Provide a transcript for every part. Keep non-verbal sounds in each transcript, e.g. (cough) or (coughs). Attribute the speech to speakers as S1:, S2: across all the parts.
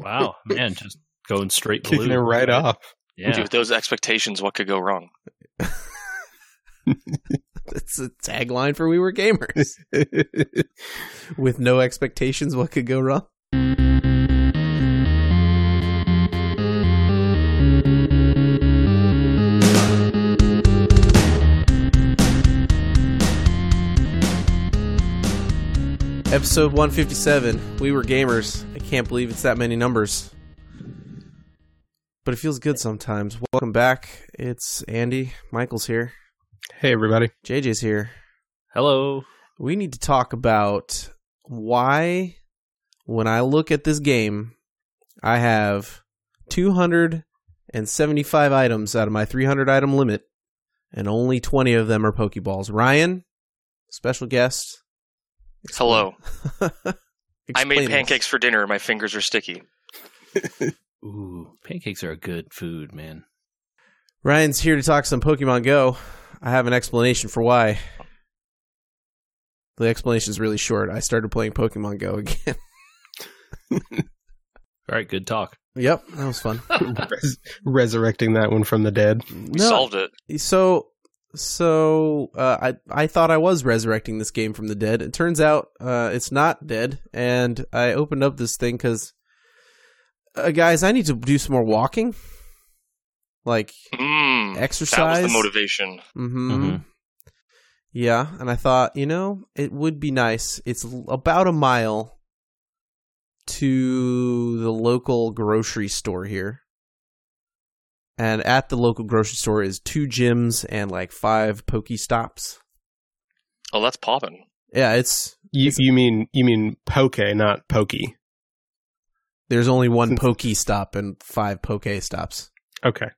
S1: Wow, (laughs) man, just going straight
S2: Kicking it right off.
S1: Yeah.
S3: Dude, with those expectations, what could go wrong? (laughs)
S4: That's a tagline for We Were Gamers. (laughs) With no expectations, what could go wrong? Episode 157. We were gamers. I can't believe it's that many numbers. But it feels good sometimes. Welcome back. It's Andy. Michael's here.
S2: hey, everybody.
S4: JJ's here.
S1: Hello.
S4: We need to talk about why, when I look at this game, I have 275 items out of my 300 item limit, and only 20 of them are Pokeballs. Ryan, special guest.
S3: Hello. (laughs) I
S4: Explain
S3: made
S4: this.
S3: pancakes for dinner and my fingers are sticky. (laughs)
S1: Ooh, pancakes are a good food, man.
S4: Ryan's here to talk some Pokemon Go. I have an explanation for why. The explanation is really short. I started playing Pokemon Go again. (laughs)
S1: All right, good talk.
S4: yep, that was fun. (laughs)
S2: Res- resurrecting that one from the dead.
S3: We solved it.
S4: so so uh, I I thought I was resurrecting this game from the dead. It turns out uh, it's not dead, and I opened up this thing because, uh, guys, I need to do some more walking, like
S3: Mm,
S4: exercise.
S3: that was the motivation.
S4: Mm-hmm.
S1: Mhm.
S4: Yeah, and I thought, you know, it would be nice. It's about a mile to the local grocery store here. And at the local grocery store is two gyms and like five Pokestops.
S3: Oh, that's popping.
S4: Yeah, it's
S2: You, you mean you mean poke, not pokey.
S4: there's only one pokey stop and five poke stops.
S2: Okay.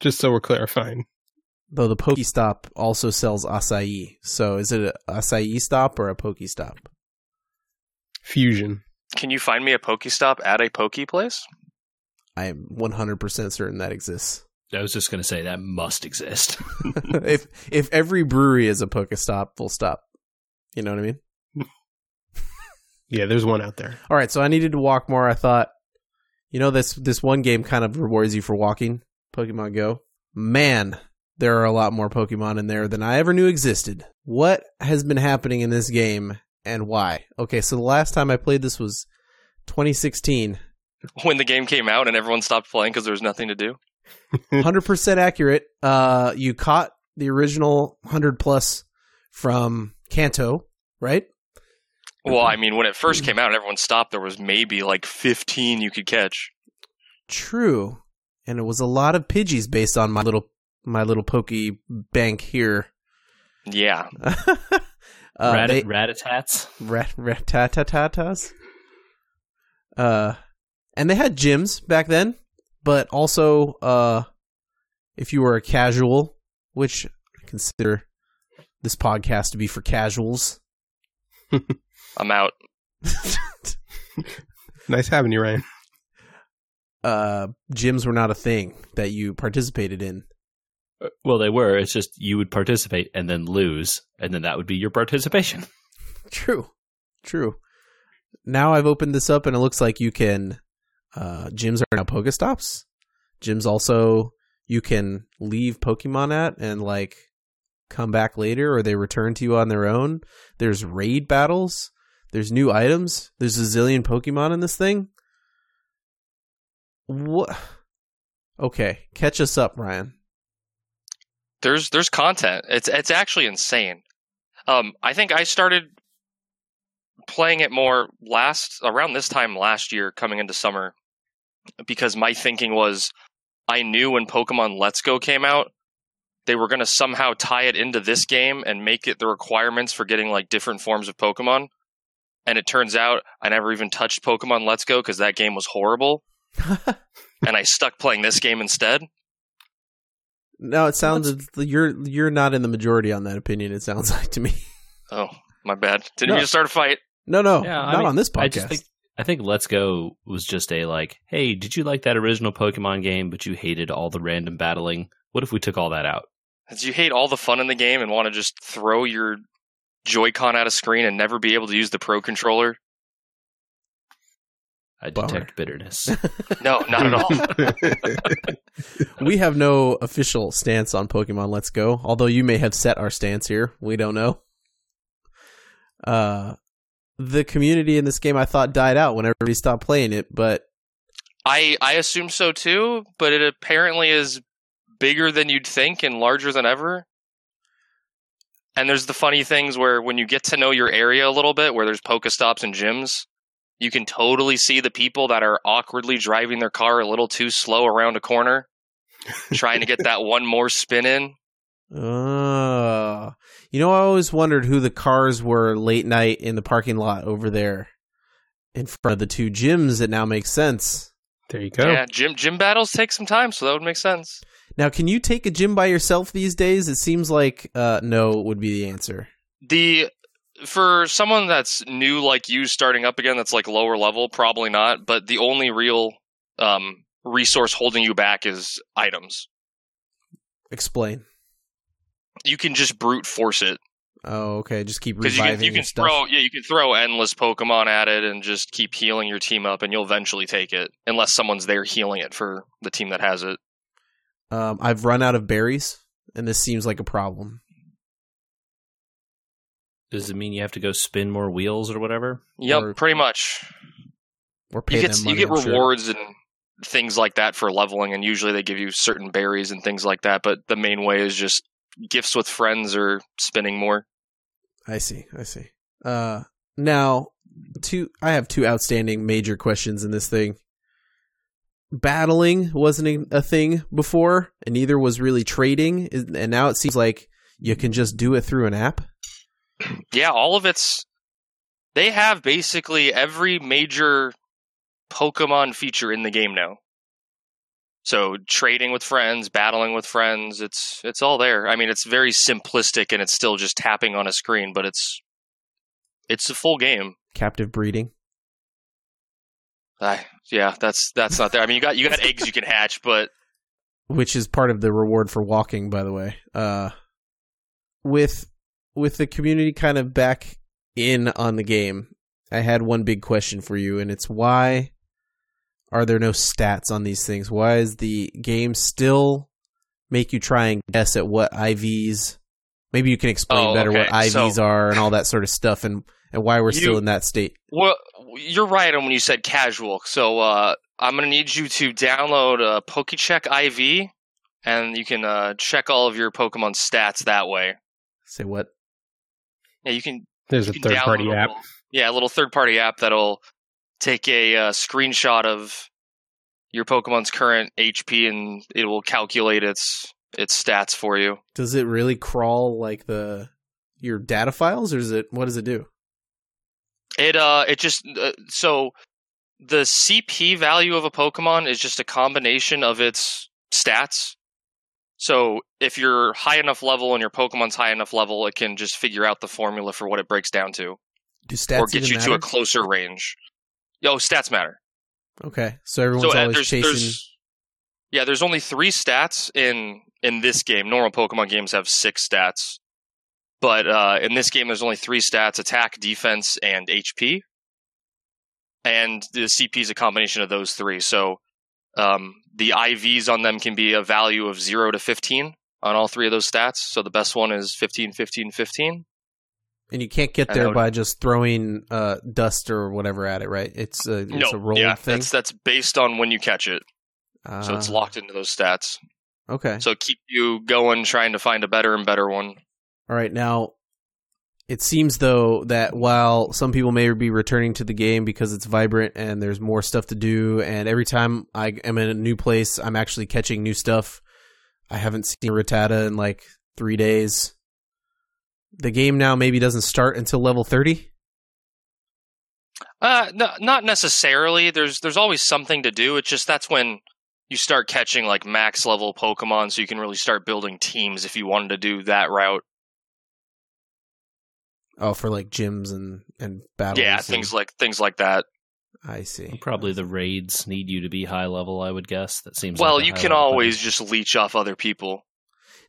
S2: Just so we're clarifying.
S4: Though the pokey stop also sells acai. So is it a acai stop or a pokey stop?
S2: Fusion.
S3: Can you find me a pokey stop at a Poke place?
S4: I am 100% certain that exists.
S1: I was just going to say that must exist. (laughs) (laughs)
S4: if if every brewery is a Pokestop, full stop. You know what I mean? (laughs)
S2: Yeah, there's one out there.
S4: All right, so I needed to walk more. I thought, you know, this this one game kind of rewards you for walking, Pokemon Go. Man, there are a lot more Pokemon in there than I ever knew existed. What has been happening in this game and why? Okay, so the last time I played this was 2016. (laughs)
S3: When the game came out and everyone stopped playing because there was nothing to do? (laughs)
S4: 100% accurate. Uh you caught the original 100 plus from Kanto, right?
S3: Well, I mean, when it first came out and everyone stopped, there was maybe like 15 you could catch.
S4: True. And it was a lot of Pidgeys based on my little my little pokey bank here.
S3: Yeah. (laughs)
S4: uh,
S1: Rat-
S4: they,
S1: Ratatats.
S4: rat, rat-ta-ta-ta-tas. Uh, and they had gyms back then, but also, uh, if you were a casual, which I consider this podcast to be for casuals, (laughs)
S3: I'm out. (laughs)
S2: Nice having you, Ryan.
S4: uh, gyms were not a thing that you participated in.
S1: Uh, Well, they were. It's just you would participate and then lose, and then that would be your participation. (laughs)
S4: True. True. Now I've opened this up and it looks like you can uh gyms are now Pokestops. Gyms also you can leave Pokemon at and like come back later or they return to you on their own. There's raid battles. There's new items. There's a zillion Pokemon in this thing. What Okay, catch us up, Ryan.
S3: There's there's content. It's it's actually insane. Um, I think I started playing it more last around this time last year, coming into summer, because my thinking was I knew when Pokemon Let's Go came out, they were going to somehow tie it into this game and make it the requirements for getting like different forms of Pokemon. And it turns out I never even touched Pokemon Let's Go because that game was horrible, (laughs) and I stuck playing this game instead.
S4: no, it sounds you're you're not in the majority on that opinion. It sounds (laughs) like to me.
S3: Oh, my bad. Didn't
S4: No.
S3: mean to start a fight.
S4: No, no,
S1: Yeah, I
S4: not
S1: mean,
S4: on this podcast.
S1: I just think I think Let's Go was just a like, hey, did you like that original Pokemon game, but you hated all the random battling? What if we took all that out?
S3: Did you hate all the fun in the game and want to just throw your Joy-Con at a screen and never be able to use the Pro controller?
S1: I
S4: Bummer.
S1: detect bitterness. (laughs)
S3: No, not at all. (laughs)
S4: we have no official stance on Pokemon Let's Go, although you may have set our stance here. We don't know. Uh, the community in this game I thought died out whenever we stopped playing it, but
S3: I I assume so too, but it apparently is bigger than you'd think and larger than ever. And there's the funny things where when you get to know your area a little bit, where there's Pokestops and gyms, you can totally see the people that are awkwardly driving their car a little too slow around a corner, trying to get that (laughs) one more spin in.
S4: uh, you know, I always wondered who the cars were late night in the parking lot over there in front of the two gyms. It now makes sense.
S2: there you go.
S3: Yeah, gym gym battles take some time, so that would make sense.
S4: Now, can you take a gym by yourself these days? It seems like uh, no would be the answer.
S3: The for someone that's new like you starting up again that's like lower level probably not but the only real um resource holding you back is items
S4: Explain.
S3: You can just brute force it
S4: Oh, okay. Just keep
S3: because you
S4: reviving
S3: can you can
S4: stuff.
S3: throw yeah you can throw endless pokemon at it and just keep healing your team up and you'll eventually take it unless someone's there healing it for the team that has it
S4: Um, I've run out of berries, and this seems like a problem.
S1: Does it mean you have to go spin more wheels or whatever?
S3: yep
S4: Or-
S3: pretty much
S4: Or pay
S3: you get
S4: them
S3: you get
S4: I'm sure.
S3: rewards and things like that for leveling and usually they give you certain berries and things like that but the main way is just gifts with friends or spinning more
S4: I see. I see. Uh, now, two. I have two outstanding major questions in this thing. Battling wasn't a thing before, and neither was really trading. And now it seems like you can just do it through an app.
S3: yeah all of it's they have basically every major pokemon feature in the game now so trading with friends battling with friends it's it's all there. I mean it's very simplistic and it's still just tapping on a screen but it's it's a full game.
S4: Captive breeding.
S3: Ah, yeah that's that's not there. I mean you got you got (laughs) eggs you can hatch but
S4: which is part of the reward for walking by the way. Uh with with the community kind of back in on the game i had one big question for you and it's why are there no stats on these things why is the game still make you try and guess at what ivs maybe you can explain
S3: Oh,
S4: better what ivs
S3: So-
S4: are and all that sort of stuff and and why we're still in that state
S3: Well, you're right on when you said casual. So uh, I'm going to need you to download a PokeCheck IV, and you can uh, check all of your Pokemon stats that way.
S4: say what
S3: Yeah, you can.
S2: There's a
S3: you can
S2: third party app.
S3: yeah, a little third party app that'll take a uh, screenshot of your Pokemon's current HP, and it will calculate its its stats for you.
S4: does it really crawl like the your data files or is it what does it do
S3: It uh, it just uh, so the CP value of a Pokemon is just a combination of its stats. So if you're high enough level and your Pokemon's high enough level, it can just figure out the formula for what it breaks down to,
S4: do stats
S3: or get you
S4: matter?
S3: to a closer range. Yo, stats matter.
S4: Okay, so everyone's
S3: so
S4: always
S3: there's,
S4: chasing.
S3: there's yeah, there's only three stats in in this game. Normal Pokemon games have six stats, but uh, in this game, there's only three stats: attack, defense, and HP. And the CP is a combination of those three. So um, the IVs on them can be a value of zero to fifteen on all three of those stats. So the best one is 15, 15, 15.
S4: And you can't get there by just throwing uh, dust or whatever at it, right? It's a it's
S3: no,
S4: a rolled
S3: yeah,
S4: thing.
S3: that's that's based on when you catch it. So it's
S4: Ah,
S3: locked into those stats.
S4: Okay,
S3: So keep you going, trying to find a better and better one.
S4: all right. Now, it seems though that while some people may be returning to the game because it's vibrant and there's more stuff to do, and every time I am in a new place, I'm actually catching new stuff. I haven't seen Rattata in like three days. The game now maybe doesn't start until level thirty.
S3: Uh, no, not necessarily. There's there's always something to do. It's just that's when you start catching like max level Pokemon, so you can really start building teams if you wanted to do that route.
S4: Oh, for like gyms and and battles.
S3: yeah,
S4: and-
S3: things like things like that.
S4: I see.
S1: Probably the raids need you to be high level, I would guess. That seems
S3: Well,
S1: like
S3: you can
S1: level
S3: always just leech off other people.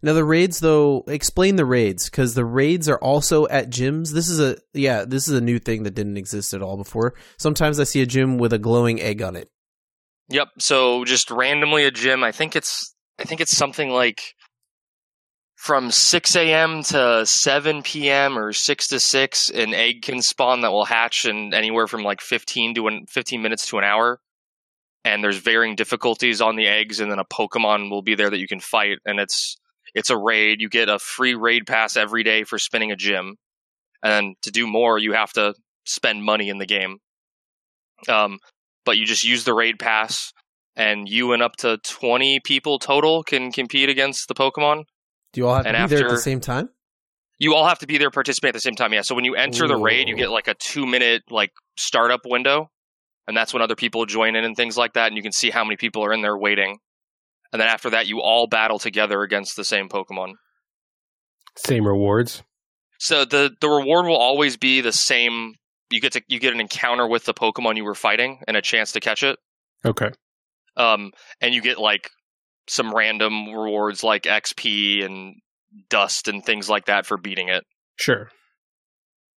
S4: Now the raids, though, explain the raids because the raids are also at gyms. This is a yeah, this is a new thing that didn't exist at all before. Sometimes I see a gym with a glowing egg on it.
S3: Yep. So just randomly a gym. I think it's I think it's something like from 6 a.m. to 7 p.m. or 6 to 6, an egg can spawn that will hatch in anywhere from like 15 to an, 15 minutes to an hour. And there's varying difficulties on the eggs, and then a Pokemon will be there that you can fight. And it's it's a raid. You get a free raid pass every day for spinning a gym, and to do more, you have to spend money in the game. Um, but you just use the raid pass, and you and up to 20 people total can compete against the Pokemon.
S4: Do you all have
S3: And
S4: to be there at the same time?
S3: You all have to be there participate at the same time. Yeah. So when you enter the raid, you get like a two minute like startup window, and that's when other people join in and things like that, and you can see how many people are in there waiting. And then after that, you all battle together against the same Pokemon.
S2: Same rewards.
S3: So the the reward will always be the same. You get to you get an encounter with the Pokemon you were fighting and a chance to catch it.
S2: Okay.
S3: Um, and you get like some random rewards like XP and dust and things like that for beating it.
S2: Sure.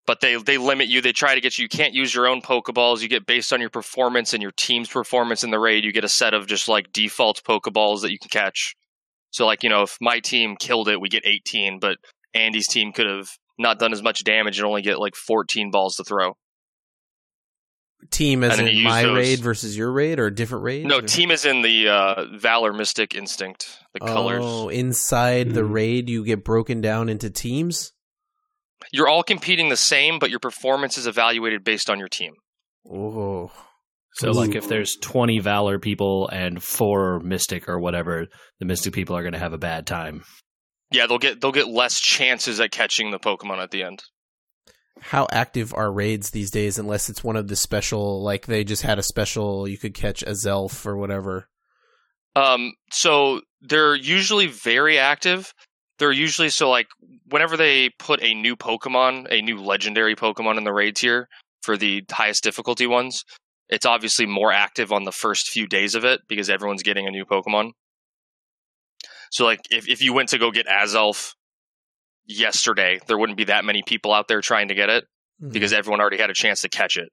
S3: But they they limit you. They try to get you. You can't use your own Pokeballs. You get based on your performance and your team's performance in the raid. You get a set of just like default Pokeballs that you can catch. So like you know, if my team killed it, we get 18, but Andy's team could have not done as much damage and only get like 14 balls to throw.
S4: Team as in my
S3: those-
S4: raid versus your raid or a different raid?
S3: No,
S4: Or-
S3: team is in the uh, Valor Mystic Instinct, the colors.
S4: Oh, inside the
S2: Mhm.
S4: raid, you get broken down into teams.
S3: You're all competing the same, but your performance is evaluated based on your team.
S4: Oh,
S1: So, like, if there's 20 Valor people and four Mystic or whatever, the Mystic people are going to have a bad time.
S3: Yeah, they'll get they'll get less chances at catching the Pokemon at the end.
S4: how active are raids these days? Unless it's one of the special, like they just had a special, you could catch a Zelf or whatever.
S3: Um, so they're usually very active. They're usually so like whenever they put a new Pokemon, a new legendary Pokemon in the raid tier for the highest difficulty ones, it's obviously more active on the first few days of it because everyone's getting a new Pokemon. So like if, if you went to go get Azelf yesterday, there wouldn't be that many people out there trying to get it. Mm-hmm. because everyone already had a chance to catch it.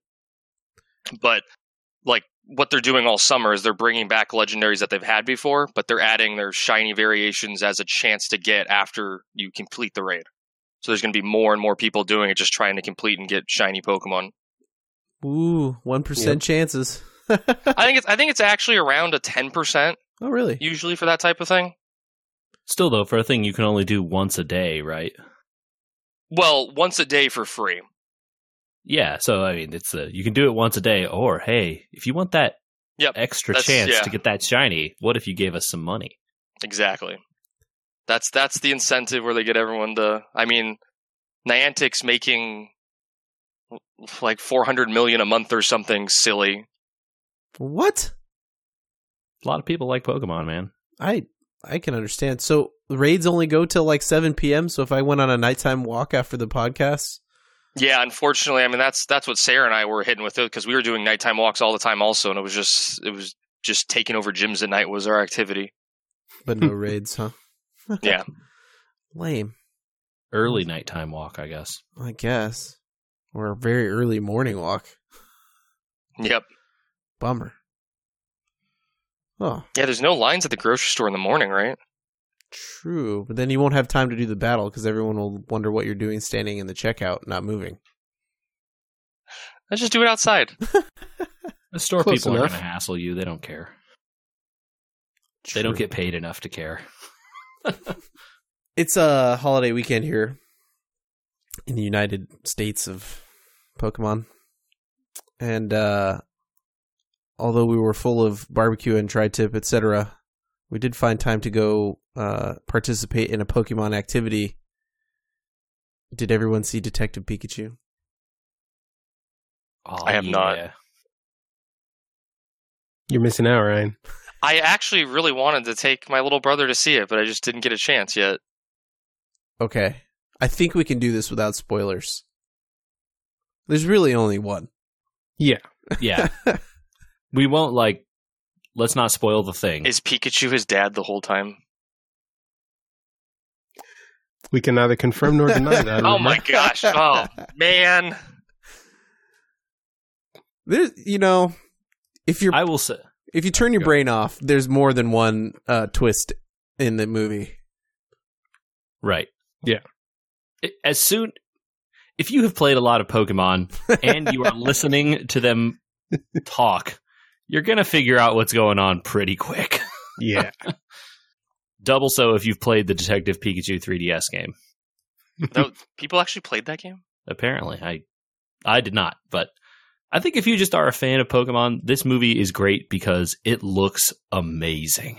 S3: But like what they're doing all summer is they're bringing back legendaries that they've had before, but they're adding their shiny variations as a chance to get after you complete the raid. So there's going to be more and more people doing it, just trying to complete and get shiny Pokemon.
S4: Ooh, one percent chances. (laughs)
S3: I think it's I think it's (laughs) actually around a ten percent
S4: oh, really?
S3: usually for that type of thing.
S1: Still, though, for a thing you can only do once a day, right?
S3: Well, once a day for free.
S1: Yeah, so I mean, it's a, you can do it once a day, or hey, if you want that
S3: Yep,
S1: extra chance
S3: yeah.
S1: to get that shiny, what if you gave us some money?
S3: Exactly. That's that's the incentive where they get everyone to. I mean, Niantic's making like 400 million a month or something silly.
S4: What?
S1: A lot of people like Pokemon, man.
S4: I I can understand. So raids only go till like seven p.m. So if I went on a nighttime walk after the podcast,
S3: Yeah, unfortunately, I mean that's that's what Sarah and I were hitting with it because we were doing nighttime walks all the time also, and it was just it was just taking over gyms at night was our activity.
S4: but no (laughs) raids, huh? (laughs)
S3: Yeah.
S4: Lame,
S1: Early nighttime walk, I guess.
S4: I guess, or a very early morning walk.
S3: Yep.
S4: Bummer. Oh,
S3: Yeah, there's no lines at the grocery store in the morning, right?
S4: True. But then you won't have time to do the battle because everyone will wonder what you're doing standing in the checkout, not moving.
S3: Let's just do it outside. (laughs)
S1: The store
S2: Close
S1: people are
S2: enough.
S1: going to hassle you. They don't care. They don't get paid enough to care. (laughs)
S4: It's a holiday weekend here in the United States of Pokemon. And uh although we were full of barbecue and tri-tip, etc., we did find time to go uh participate in a Pokemon activity. Did everyone see Detective Pikachu?
S1: Oh,
S3: I have not.
S2: You're missing out, Ryan.
S3: I actually really wanted to take my little brother to see it, but I just didn't get a chance yet.
S4: Okay. I think we can do this without spoilers. There's really only one.
S2: Yeah. (laughs)
S1: Yeah. we won't, like, let's not spoil the thing.
S3: Is Pikachu his dad the whole time?
S2: We can neither confirm nor deny that. (laughs)
S3: Oh my gosh! Oh man,
S4: There's, you know, if you're
S1: I will say,
S4: if you turn your
S1: Go.
S4: brain off, there's more than one uh, twist in the movie.
S1: right.
S2: Yeah.
S1: As soon, if you have played a lot of Pokemon and you are (laughs) listening to them talk, you're going to figure out what's going on pretty quick. (laughs)
S2: Yeah.
S1: Double so if you've played the Detective Pikachu 3DS game. (laughs)
S3: no, people actually played that game.
S1: Apparently, I I did not, but I think if you just are a fan of Pokemon, this movie is great because it looks amazing.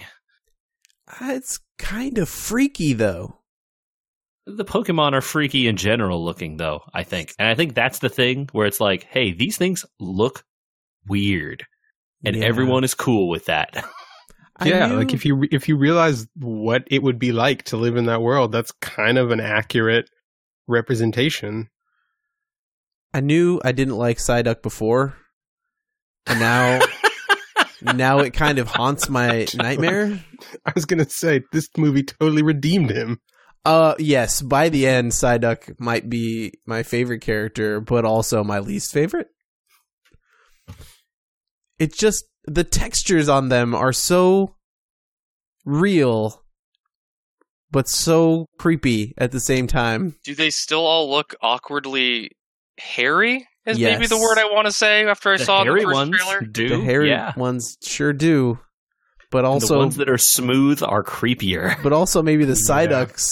S4: Uh, It's kind of freaky though.
S1: The Pokemon are freaky in general looking, though, I think. And I think that's the thing where it's like, hey, these things look weird. And
S4: Yeah.
S1: everyone is cool with that. (laughs)
S2: Yeah,
S4: knew-
S2: like if you re- if you realize what it would be like to live in that world, that's kind of an accurate representation.
S4: I knew I didn't like Psyduck before, and now (laughs) now it kind of haunts my (laughs) nightmare.
S2: I was gonna say this movie totally redeemed him.
S4: Uh, yes. By the end, Psyduck might be my favorite character, but also my least favorite. It's just the textures on them are so real, but so creepy at the same time.
S3: Do they still all look awkwardly hairy? Is maybe the word I want to say after I
S1: the
S3: saw the
S1: hairy
S3: first
S1: ones
S3: trailer.
S1: do.
S4: the hairy
S1: yeah.
S4: ones sure do, but
S1: And
S4: also
S1: the ones that are smooth are creepier. (laughs)
S4: but also maybe the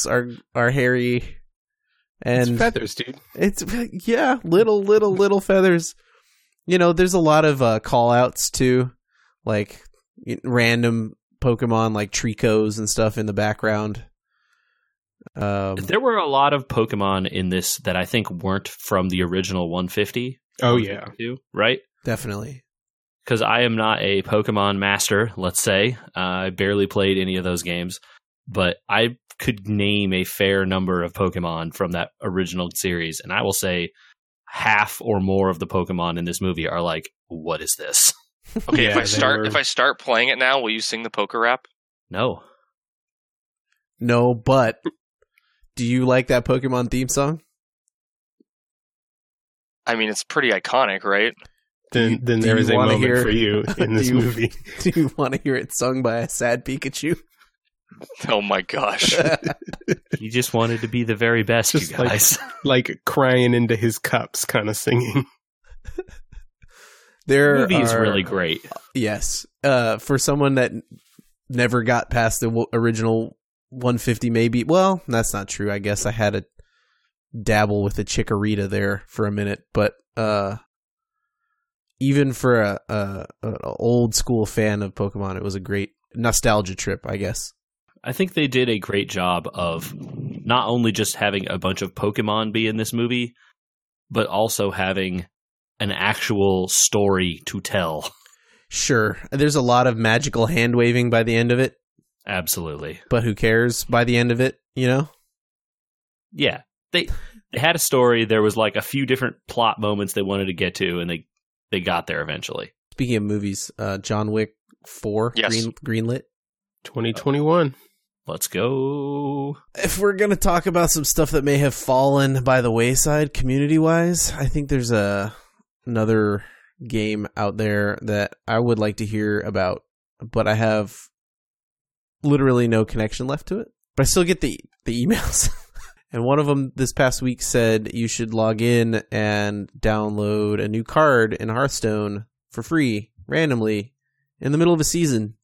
S2: Yeah.
S4: Are are hairy,
S2: It's
S4: and
S2: feathers, dude.
S4: It's yeah, little little little feathers. You know, there's a lot of uh, call outs too, like random Pokemon like Tricos and stuff in the background. Um,
S1: There were a lot of Pokemon in this that I think weren't from the original 150.
S2: Oh yeah.
S1: right?
S4: definitely.
S1: Because I am not a Pokemon master, let's say. Uh, I barely played any of those games, but I could name a fair number of Pokemon from that original series, and I will say half or more of the Pokemon in this movie are like, what is this? (laughs)
S3: Okay, if I start
S2: were-
S3: if I start playing it now, will you sing the Poke Rap?
S1: No.
S4: No, but do you like that Pokemon theme song?
S3: I mean, it's pretty iconic, right?
S2: Then
S4: you-
S2: then
S4: do
S2: there
S4: you
S2: is a moment
S4: hear-
S2: for you (laughs) in
S4: do
S2: this
S4: you-
S2: movie. (laughs)
S4: Do you want to hear it sung by a sad Pikachu? (laughs)
S3: Oh my gosh! (laughs)
S1: He just wanted to be the very best,
S2: Just
S1: you
S2: like-
S1: guys. (laughs)
S2: like crying into his cups kind of singing.
S4: there
S1: the movie is really great.
S4: Yes. Uh, for someone that never got past the w- original 150, maybe. Well, that's not true. I guess I had a dabble with the Chikorita there for a minute, but uh, even for a, a, a old school fan of Pokemon, it was a great nostalgia trip. I guess.
S1: I think they did a great job of not only just having a bunch of Pokemon be in this movie, but also having an actual story to tell.
S4: Sure, there's a lot of magical hand waving by the end of it,
S1: Absolutely.
S4: but who cares by the end of it? You know.
S1: Yeah. They they had a story, there was like a few different plot moments they wanted to get to and they they got there eventually.
S4: Speaking of movies, uh, John Wick four
S3: Yes.
S4: green greenlit.
S2: 2021.
S1: Let's go.
S4: if we're gonna talk about some stuff that may have fallen by the wayside community wise, I think there's a another game out there that I would like to hear about, but I have literally no connection left to it. But I still get the the emails. (laughs) and one of them this past week said you should log in and download a new card in Hearthstone for free randomly in the middle of a season.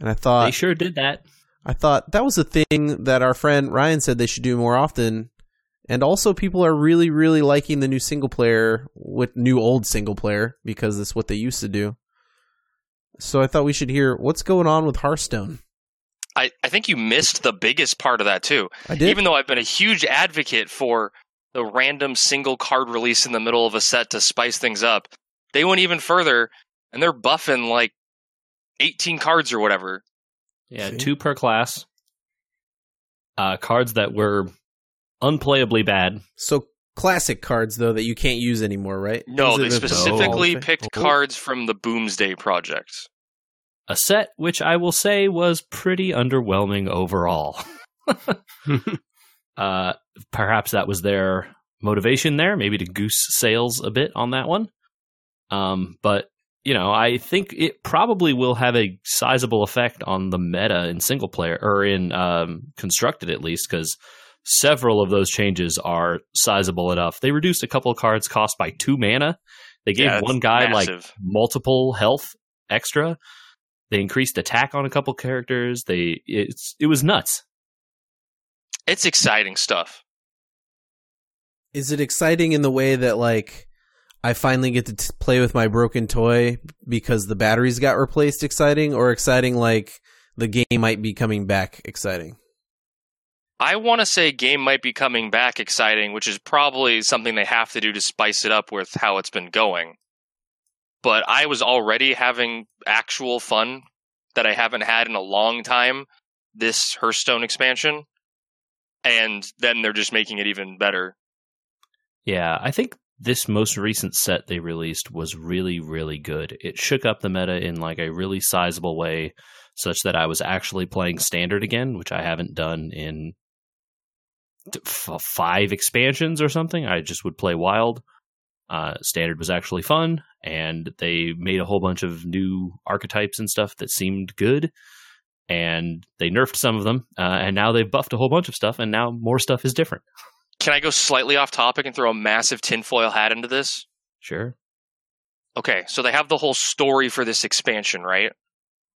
S4: And I thought
S1: they sure did that.
S4: I thought that was a thing that our friend Ryan said they should do more often. And also, people are really, really liking the new single player with new old single player because it's what they used to do. So I thought we should hear what's going on with Hearthstone.
S3: I, I think you missed the biggest part of that too.
S4: I did.
S3: Even though I've been a huge advocate for the random single card release in the middle of a set to spice things up, they went even further and they're buffing like 18 cards or whatever.
S1: Yeah,
S4: See?
S1: two per class. Uh cards that were unplayably bad.
S4: so classic cards though that you can't use anymore, right?
S3: No,
S4: Is
S3: they
S4: it
S3: specifically picked
S4: oh.
S3: cards from the Boomsday project.
S1: A set which I will say was pretty underwhelming overall. (laughs) (laughs) Uh, perhaps that was their motivation there, maybe to goose sales a bit on that one. Um, but you know, I think it probably will have a sizable effect on the meta in single player or in um, constructed at least because several of those changes are sizable enough. They reduced a couple of cards cost by two mana. They gave
S3: Yeah,
S1: one guy like multiple health extra. They increased attack on a couple characters. They it's it was nuts.
S3: It's exciting stuff.
S4: Is it exciting in the way that like I finally get to t- play with my broken toy because the batteries got replaced exciting or exciting like the game might be coming back exciting?
S3: I want to say game might be coming back exciting, which is probably something they have to do to spice it up with how it's been going. But I was already having actual fun that I haven't had in a long time this Hearthstone expansion. And then they're just making it even better.
S1: Yeah, I think this most recent set they released was really, really good. It shook up the meta in like a really sizable way, such that I was actually playing standard again, which I haven't done in f- five expansions or something. I just would play wild. Uh, standard was actually fun, and they made a whole bunch of new archetypes and stuff that seemed good. And they nerfed some of them, uh, and now they've buffed a whole bunch of stuff, and now more stuff is different.
S3: Can I go slightly off topic and throw a massive tinfoil hat into this?
S1: Sure.
S3: Okay, so they have the whole story for this expansion, right?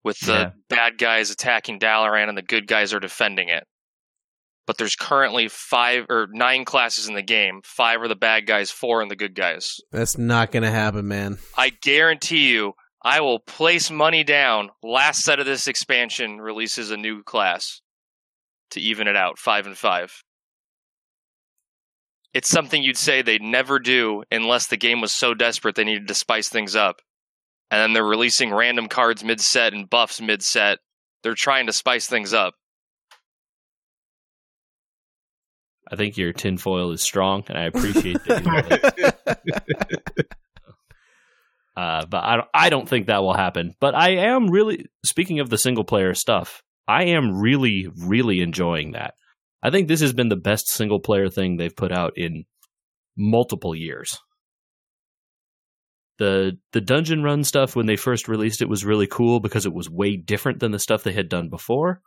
S3: With the
S1: Yeah.
S3: bad guys attacking Dalaran and the good guys are defending it. But there's currently five or nine classes in the game. Five are the bad guys, four are the good guys.
S4: That's not going to happen, man.
S3: I guarantee you, I will place money down. Last set of this expansion releases a new class to even it out, five and five. It's something you'd say they'd never do unless the game was so desperate they needed to spice things up. And then they're releasing random cards mid set and buffs mid set. They're trying to spice things up.
S1: I think your tinfoil is strong, and I appreciate that. You know that. (laughs) Uh, but I don't, I don't think that will happen. But I am really speaking of the single player stuff. I am really, really enjoying that. I think this has been the best single player thing they've put out in multiple years. The the dungeon run stuff when they first released it was really cool because it was way different than the stuff they had done before.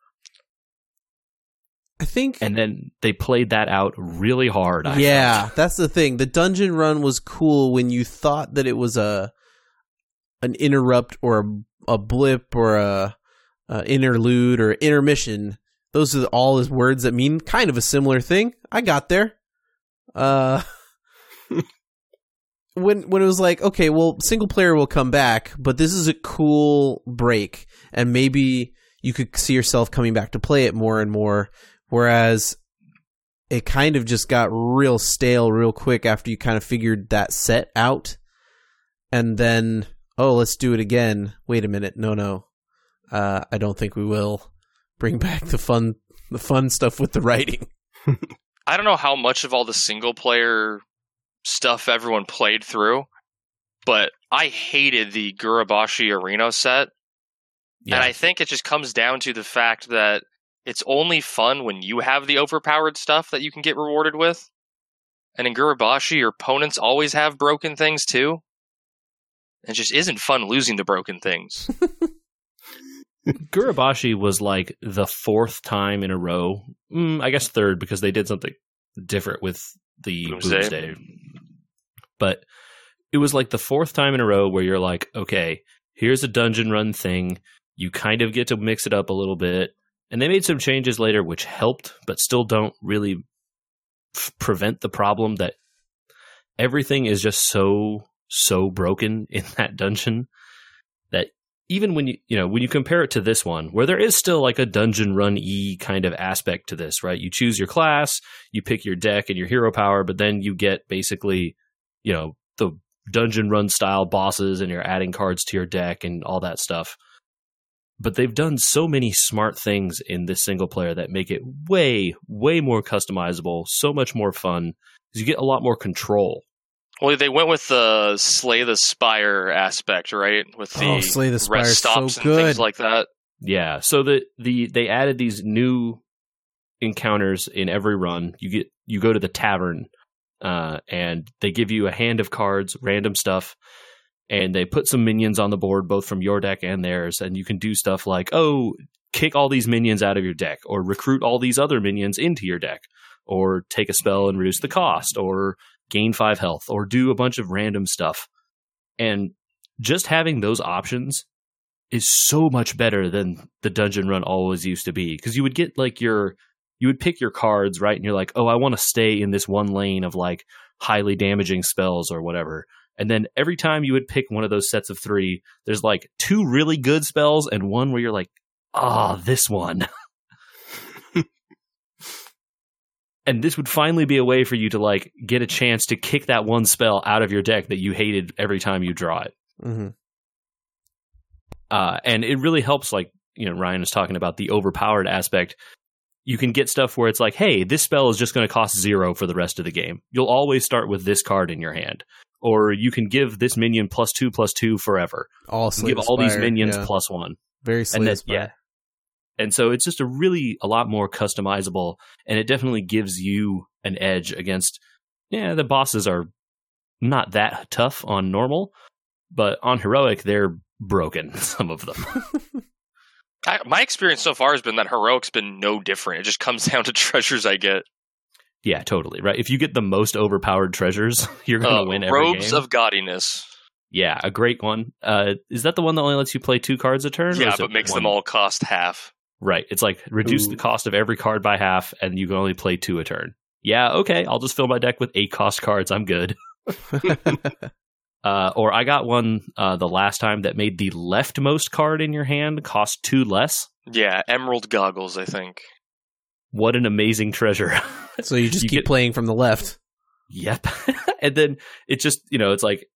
S4: I think
S1: And then they played that out really hard. I
S4: yeah,
S1: felt.
S4: that's the thing. The dungeon run was cool when you thought that it was a an interrupt or a, a blip or a, a interlude or intermission. Those are all his words that mean kind of a similar thing. I got there. Uh (laughs) when when it was like, okay, well, single player will come back, but this is a cool break and maybe you could see yourself coming back to play it more and more whereas it kind of just got real stale real quick after you kind of figured that set out. And then oh let's do it again. Wait a minute. No no. Uh, i don't think we will bring back the fun the fun stuff with the writing (laughs)
S3: I don't know how much of all the single player stuff everyone played through, but I hated the Gurubashi Arena set.
S1: Yeah.
S3: And I think it just comes down to the fact that it's only fun when you have the overpowered stuff that you can get rewarded with. And in Gurubashi, your opponents always have broken things too. It just isn't fun losing the broken things. (laughs)
S1: Gurubashi was like the fourth time in a row. Mm, I guess third because they did something different with the
S3: Boomsday.
S1: Boomsday. But it was like the fourth time in a row where you're like, okay, here's a dungeon run thing. You kind of get to mix it up a little bit. And they made some changes later which helped, but still don't really f- prevent the problem that everything is just so, so broken (laughs) in that dungeon that even when you you know when you compare it to this one where there is still like a dungeon run e kind of aspect to this right? You choose your class you pick your deck and your hero power but then you get basically you know the dungeon run style bosses and you're adding cards to your deck and all that stuff. But they've done so many smart things in this single player that make it way way more customizable so much more fun you get a lot more control
S3: well, they went with the Slay the Spire aspect, right? With the
S4: oh slay the spire
S3: rest
S4: is so
S3: stops and
S4: good
S3: things like that.
S1: Yeah. So the the they added these new encounters in every run. You get you go to the tavern, uh, and they give you a hand of cards, random stuff, and they put some minions on the board, both from your deck and theirs, and you can do stuff like, oh, kick all these minions out of your deck, or recruit all these other minions into your deck, or take a spell and reduce the cost, or gain five health, or do a bunch of random stuff. And just having those options is so much better than the dungeon run always used to be. Because you would get like your, you would pick your cards, right? And you're like, oh, I want to stay in this one lane of like highly damaging spells or whatever. And then every time you would pick one of those sets of three, there's like two really good spells and one where you're like, ah, oh, this one. (laughs) and this would finally be a way for you to like get a chance to kick that one spell out of your deck that you hated every time you draw it.
S4: Mm-hmm.
S1: Uh, and it really helps, like you know, Ryan was talking about the overpowered aspect. You can get stuff where it's like, hey, this spell is just going to cost zero for the rest of the game. You'll always start with this card in your hand, or you can give this minion plus two plus two forever.
S4: All
S1: give all these minions yeah. plus one.
S4: Very and then,
S1: yeah, and so it's just a really a lot more customizable, and it definitely gives you an edge against. Yeah, the bosses are not that tough on normal, but on heroic they're broken. (laughs) Some of them. (laughs)
S3: I, my experience so far has been that heroic's been no different. It just comes (laughs) down to treasures I get.
S1: Yeah, totally. Right. If you get the most overpowered treasures, you're going to uh, win every
S3: robes
S1: game.
S3: of gaudiness.
S1: Yeah, a great one. Uh, is that the one that only lets you play two cards a turn?
S3: Yeah, but makes one? them all cost half.
S1: Right. It's like reduce Ooh. the cost of every card by half, and you can only play two a turn. Yeah, okay. I'll just fill my deck with eight cost cards. I'm good. (laughs) (laughs) uh, or I got one uh, the last time that made the leftmost card in your hand cost two less.
S3: Yeah, Emerald Goggles, I think.
S1: What an amazing treasure.
S4: so you just you keep get, playing from the left.
S1: Yep. (laughs) and then it just, you know, it's like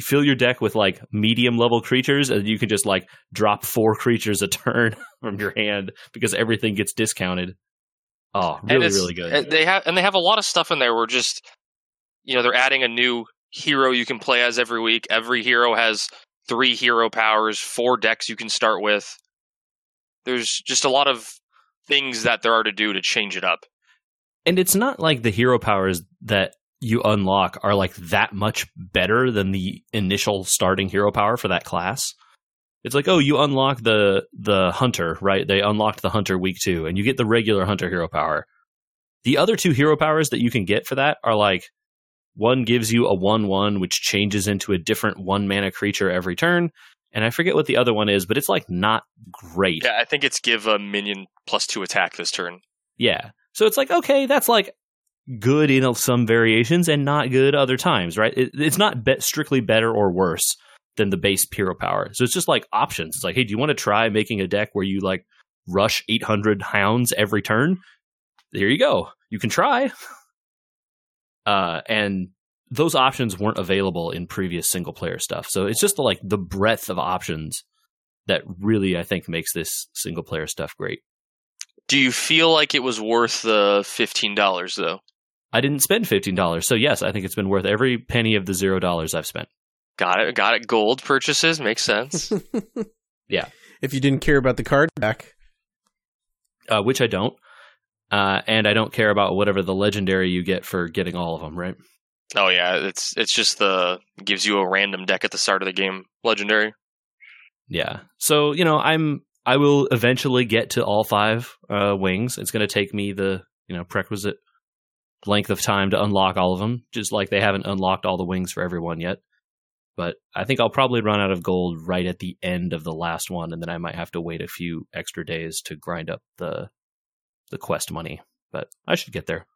S1: fill your deck with like medium level creatures and you can just like drop four creatures a turn (laughs) from your hand because everything gets discounted. Oh, really, really good.
S3: They have and they have a lot of stuff in there where just you know, they're adding a new hero you can play as every week. Every hero has three hero powers, four decks you can start with. There's just a lot of things that there are to do to change it up.
S1: And it's not like the hero powers that you unlock are like that much better than the initial starting hero power for that class. It's like, oh, you unlock the the hunter, right? They unlocked the hunter week two, and you get the regular hunter hero power. The other two hero powers that you can get for that are like one gives you a one one, which changes into a different one mana creature every turn, and I forget what the other one is, but it's like not great.
S3: Yeah, I think it's give a minion plus two attack this turn.
S1: Yeah, so it's like okay, that's like good in some variations and not good other times, right? It, it's not be- strictly better or worse than the base hero power. So it's just like options. It's like, hey, do you want to try making a deck where you like rush 800 hounds every turn? There you go. You can try. (laughs) Uh, and those options weren't available in previous single player stuff. So it's just like the breadth of options that really I think makes this single player stuff great.
S3: Do you feel like it was worth the fifteen dollars though?
S1: I didn't spend fifteen dollars, so yes, I think it's been worth every penny of the zero dollars I've spent.
S3: Got it, got it. Gold purchases makes sense. (laughs)
S1: yeah,
S4: if you didn't care about the card back,
S1: uh, which I don't, uh, and I don't care about whatever the legendary you get for getting all of them, right?
S3: Oh yeah, it's it's just the gives you a random deck at the start of the game, legendary.
S1: Yeah, so you know I'm I will eventually get to all five uh, wings. It's going to take me the you know prerequisite length of time to unlock all of them, just like they haven't unlocked all the wings for everyone yet. But I think I'll probably run out of gold right at the end of the last one, and then I might have to wait a few extra days to grind up the the quest money. But I should get there.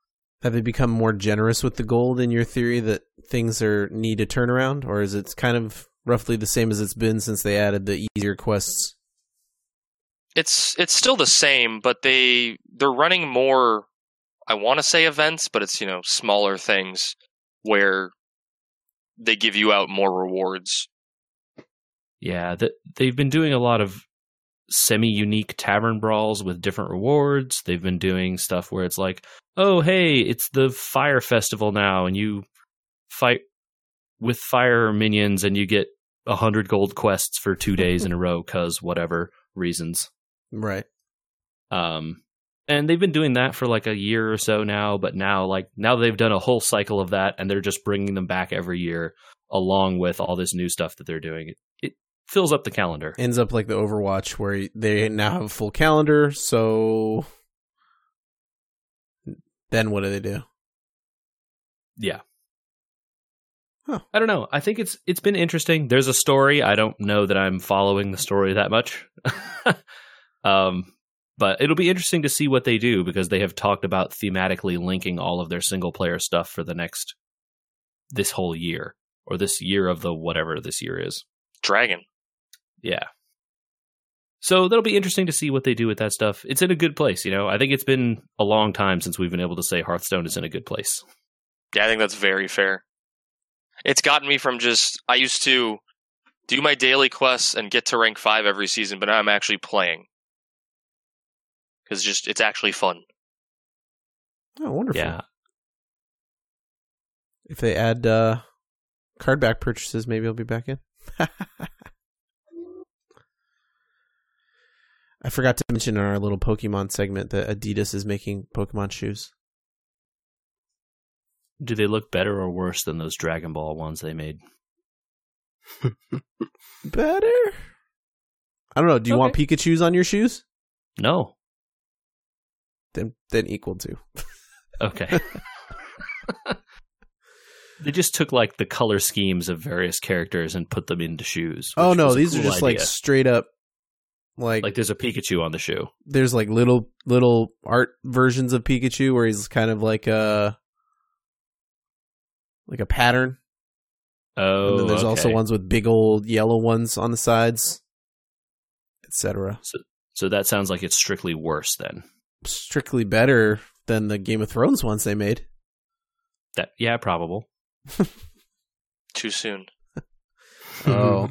S4: Have they become more generous with the gold in your theory that things are need a turnaround, or is it kind of roughly the same as it's been since they added the easier quests?
S3: It's it's still the same, but they they're running more I want to say events, but it's you know smaller things where they give you out more rewards.
S1: Yeah, that they've been doing a lot of semi-unique tavern brawls with different rewards. They've been doing stuff where it's like, "Oh, hey, it's the fire festival now and you fight with fire minions and you get a 100 gold quests for 2 days in a (laughs) row cuz whatever reasons."
S4: Right.
S1: Um and they've been doing that for like a year or so now. But now, like now they've done a whole cycle of that, and they're just bringing them back every year, along with all this new stuff that they're doing. It, it fills up the calendar.
S4: Ends up like the Overwatch where they now have a full calendar. So then what do they do?
S1: Yeah.
S4: Huh.
S1: I don't know. I think it's it's been interesting. There's a story. I don't know that I'm following the story that much. (laughs) um, but it'll be interesting to see what they do because they have talked about thematically linking all of their single player stuff for the next this whole year or this year of the whatever this year is.
S3: Dragon.
S1: Yeah. So that'll be interesting to see what they do with that stuff. It's in a good place, you know. I think it's been a long time since we've been able to say Hearthstone is in a good place.
S3: Yeah, I think that's very fair. It's gotten me from just I used to do my daily quests and get to rank five every season, but now I'm actually playing because just it's actually fun.
S4: Oh, wonderful.
S1: Yeah.
S4: If they add uh, card back purchases, maybe I'll be back in. (laughs) I forgot to mention in our little Pokemon segment that Adidas is making Pokemon shoes.
S1: Do they look better or worse than those Dragon Ball ones they made? (laughs)
S4: Better? I don't know. Do you want Pikachu's on your shoes?
S1: No.
S4: Then then equal to. (laughs)
S1: Okay. they just took like the color schemes of various characters and put them into shoes.
S4: Oh no, these are
S1: cool
S4: just like straight up like,
S1: like there's a Pikachu on the shoe.
S4: there's like little little art versions of Pikachu where he's kind of like a like a pattern.
S1: Oh,
S4: and then there's oh,
S1: also
S4: ones with big old yellow ones on the sides, etc.
S1: So, So that sounds like it's strictly worse then.
S4: Strictly better than the Game of Thrones ones they made.
S1: That yeah, probable. (laughs)
S3: Too soon. (laughs)
S4: Oh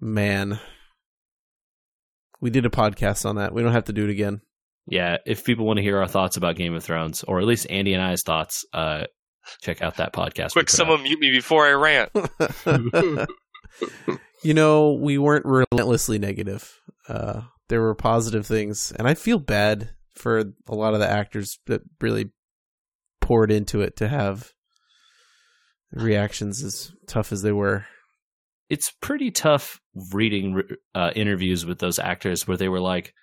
S4: man, we did a podcast on that. We don't have to do it again.
S1: Yeah, if people want to hear our thoughts about Game of Thrones, or at least Andy and I's thoughts, uh, check out that podcast.
S3: Quick,
S1: put
S3: someone mute me before I rant. (laughs)
S4: you know, we weren't relentlessly negative. Uh, there were positive things, and I feel bad for a lot of the actors that really poured into it to have reactions as tough as they were.
S1: it's pretty tough reading uh, interviews with those actors where they were like,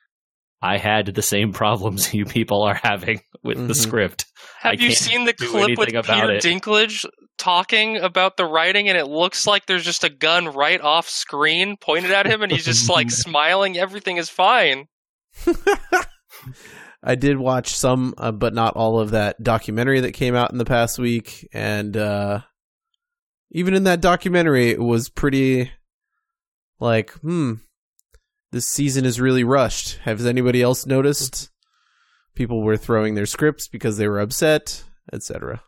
S1: "I had the same problems (laughs) you people are having with the
S4: Mhm.
S1: script." I
S3: Have you seen the clip with
S1: about
S3: Peter
S1: it.
S3: Dinklage talking about the writing, and it looks like there's just a gun right off screen pointed at him, and he's just like (laughs) smiling. Everything is fine. (laughs)
S4: I did watch some, uh, but not all of that documentary that came out in the past week, and uh, even in that documentary, it was pretty like, hmm, this season is really rushed. Has anybody else noticed? People were throwing their scripts because they were upset, etc.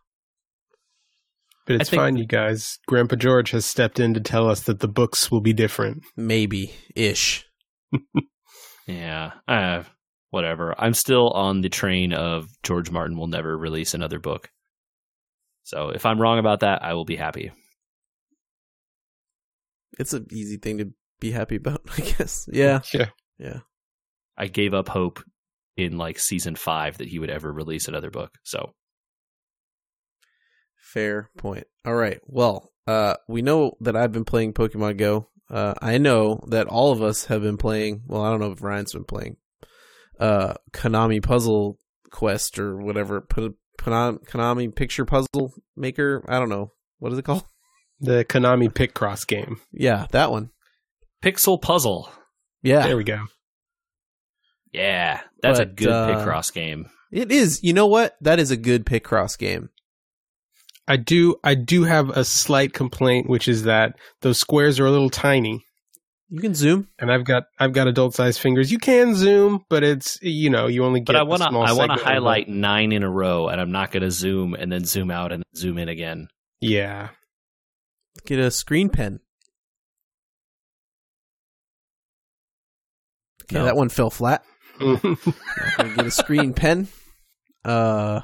S2: But it's
S1: think-
S2: fine, you guys. Grandpa George has stepped in to tell us that the books will be different.
S4: Maybe ish. (laughs)
S1: Yeah, uh, whatever. I'm still on the train of George Martin will never release another book. So if I'm wrong about that, I will be happy.
S4: It's an easy thing to be happy about, (laughs) I guess. Yeah, (laughs)
S2: Yeah.
S4: yeah.
S1: I gave up hope in like season five that he would ever release another book. So
S4: Fair point. All right. Well, uh, we know that I've been playing Pokemon Go. Uh, I know that all of us have been playing. Well, I don't know if Ryan's been playing. Uh, Konami Puzzle Quest or whatever. P- Konami, Konami Picture Puzzle Maker. I don't know what is it called. (laughs)
S2: The Konami Picross game.
S4: Yeah, that one.
S1: Pixel Puzzle.
S4: Yeah,
S2: There we go.
S1: Yeah, that's a good
S4: uh,
S1: Picross game.
S4: it is. You know what? That is a good Picross game.
S2: I do I do have a slight complaint, which is that those squares are a little tiny.
S4: You can zoom.
S2: And I've got I've got adult sized fingers. You can zoom, but it's you know, you only get
S1: But I
S2: a
S1: want to I want to
S2: of
S1: highlight nine in a row, and I'm not going to zoom and then zoom out and zoom in again.
S2: Yeah.
S4: Get a screen pen. Okay,
S1: No.
S4: that one fell flat. (laughs) Get a screen pen. Uh,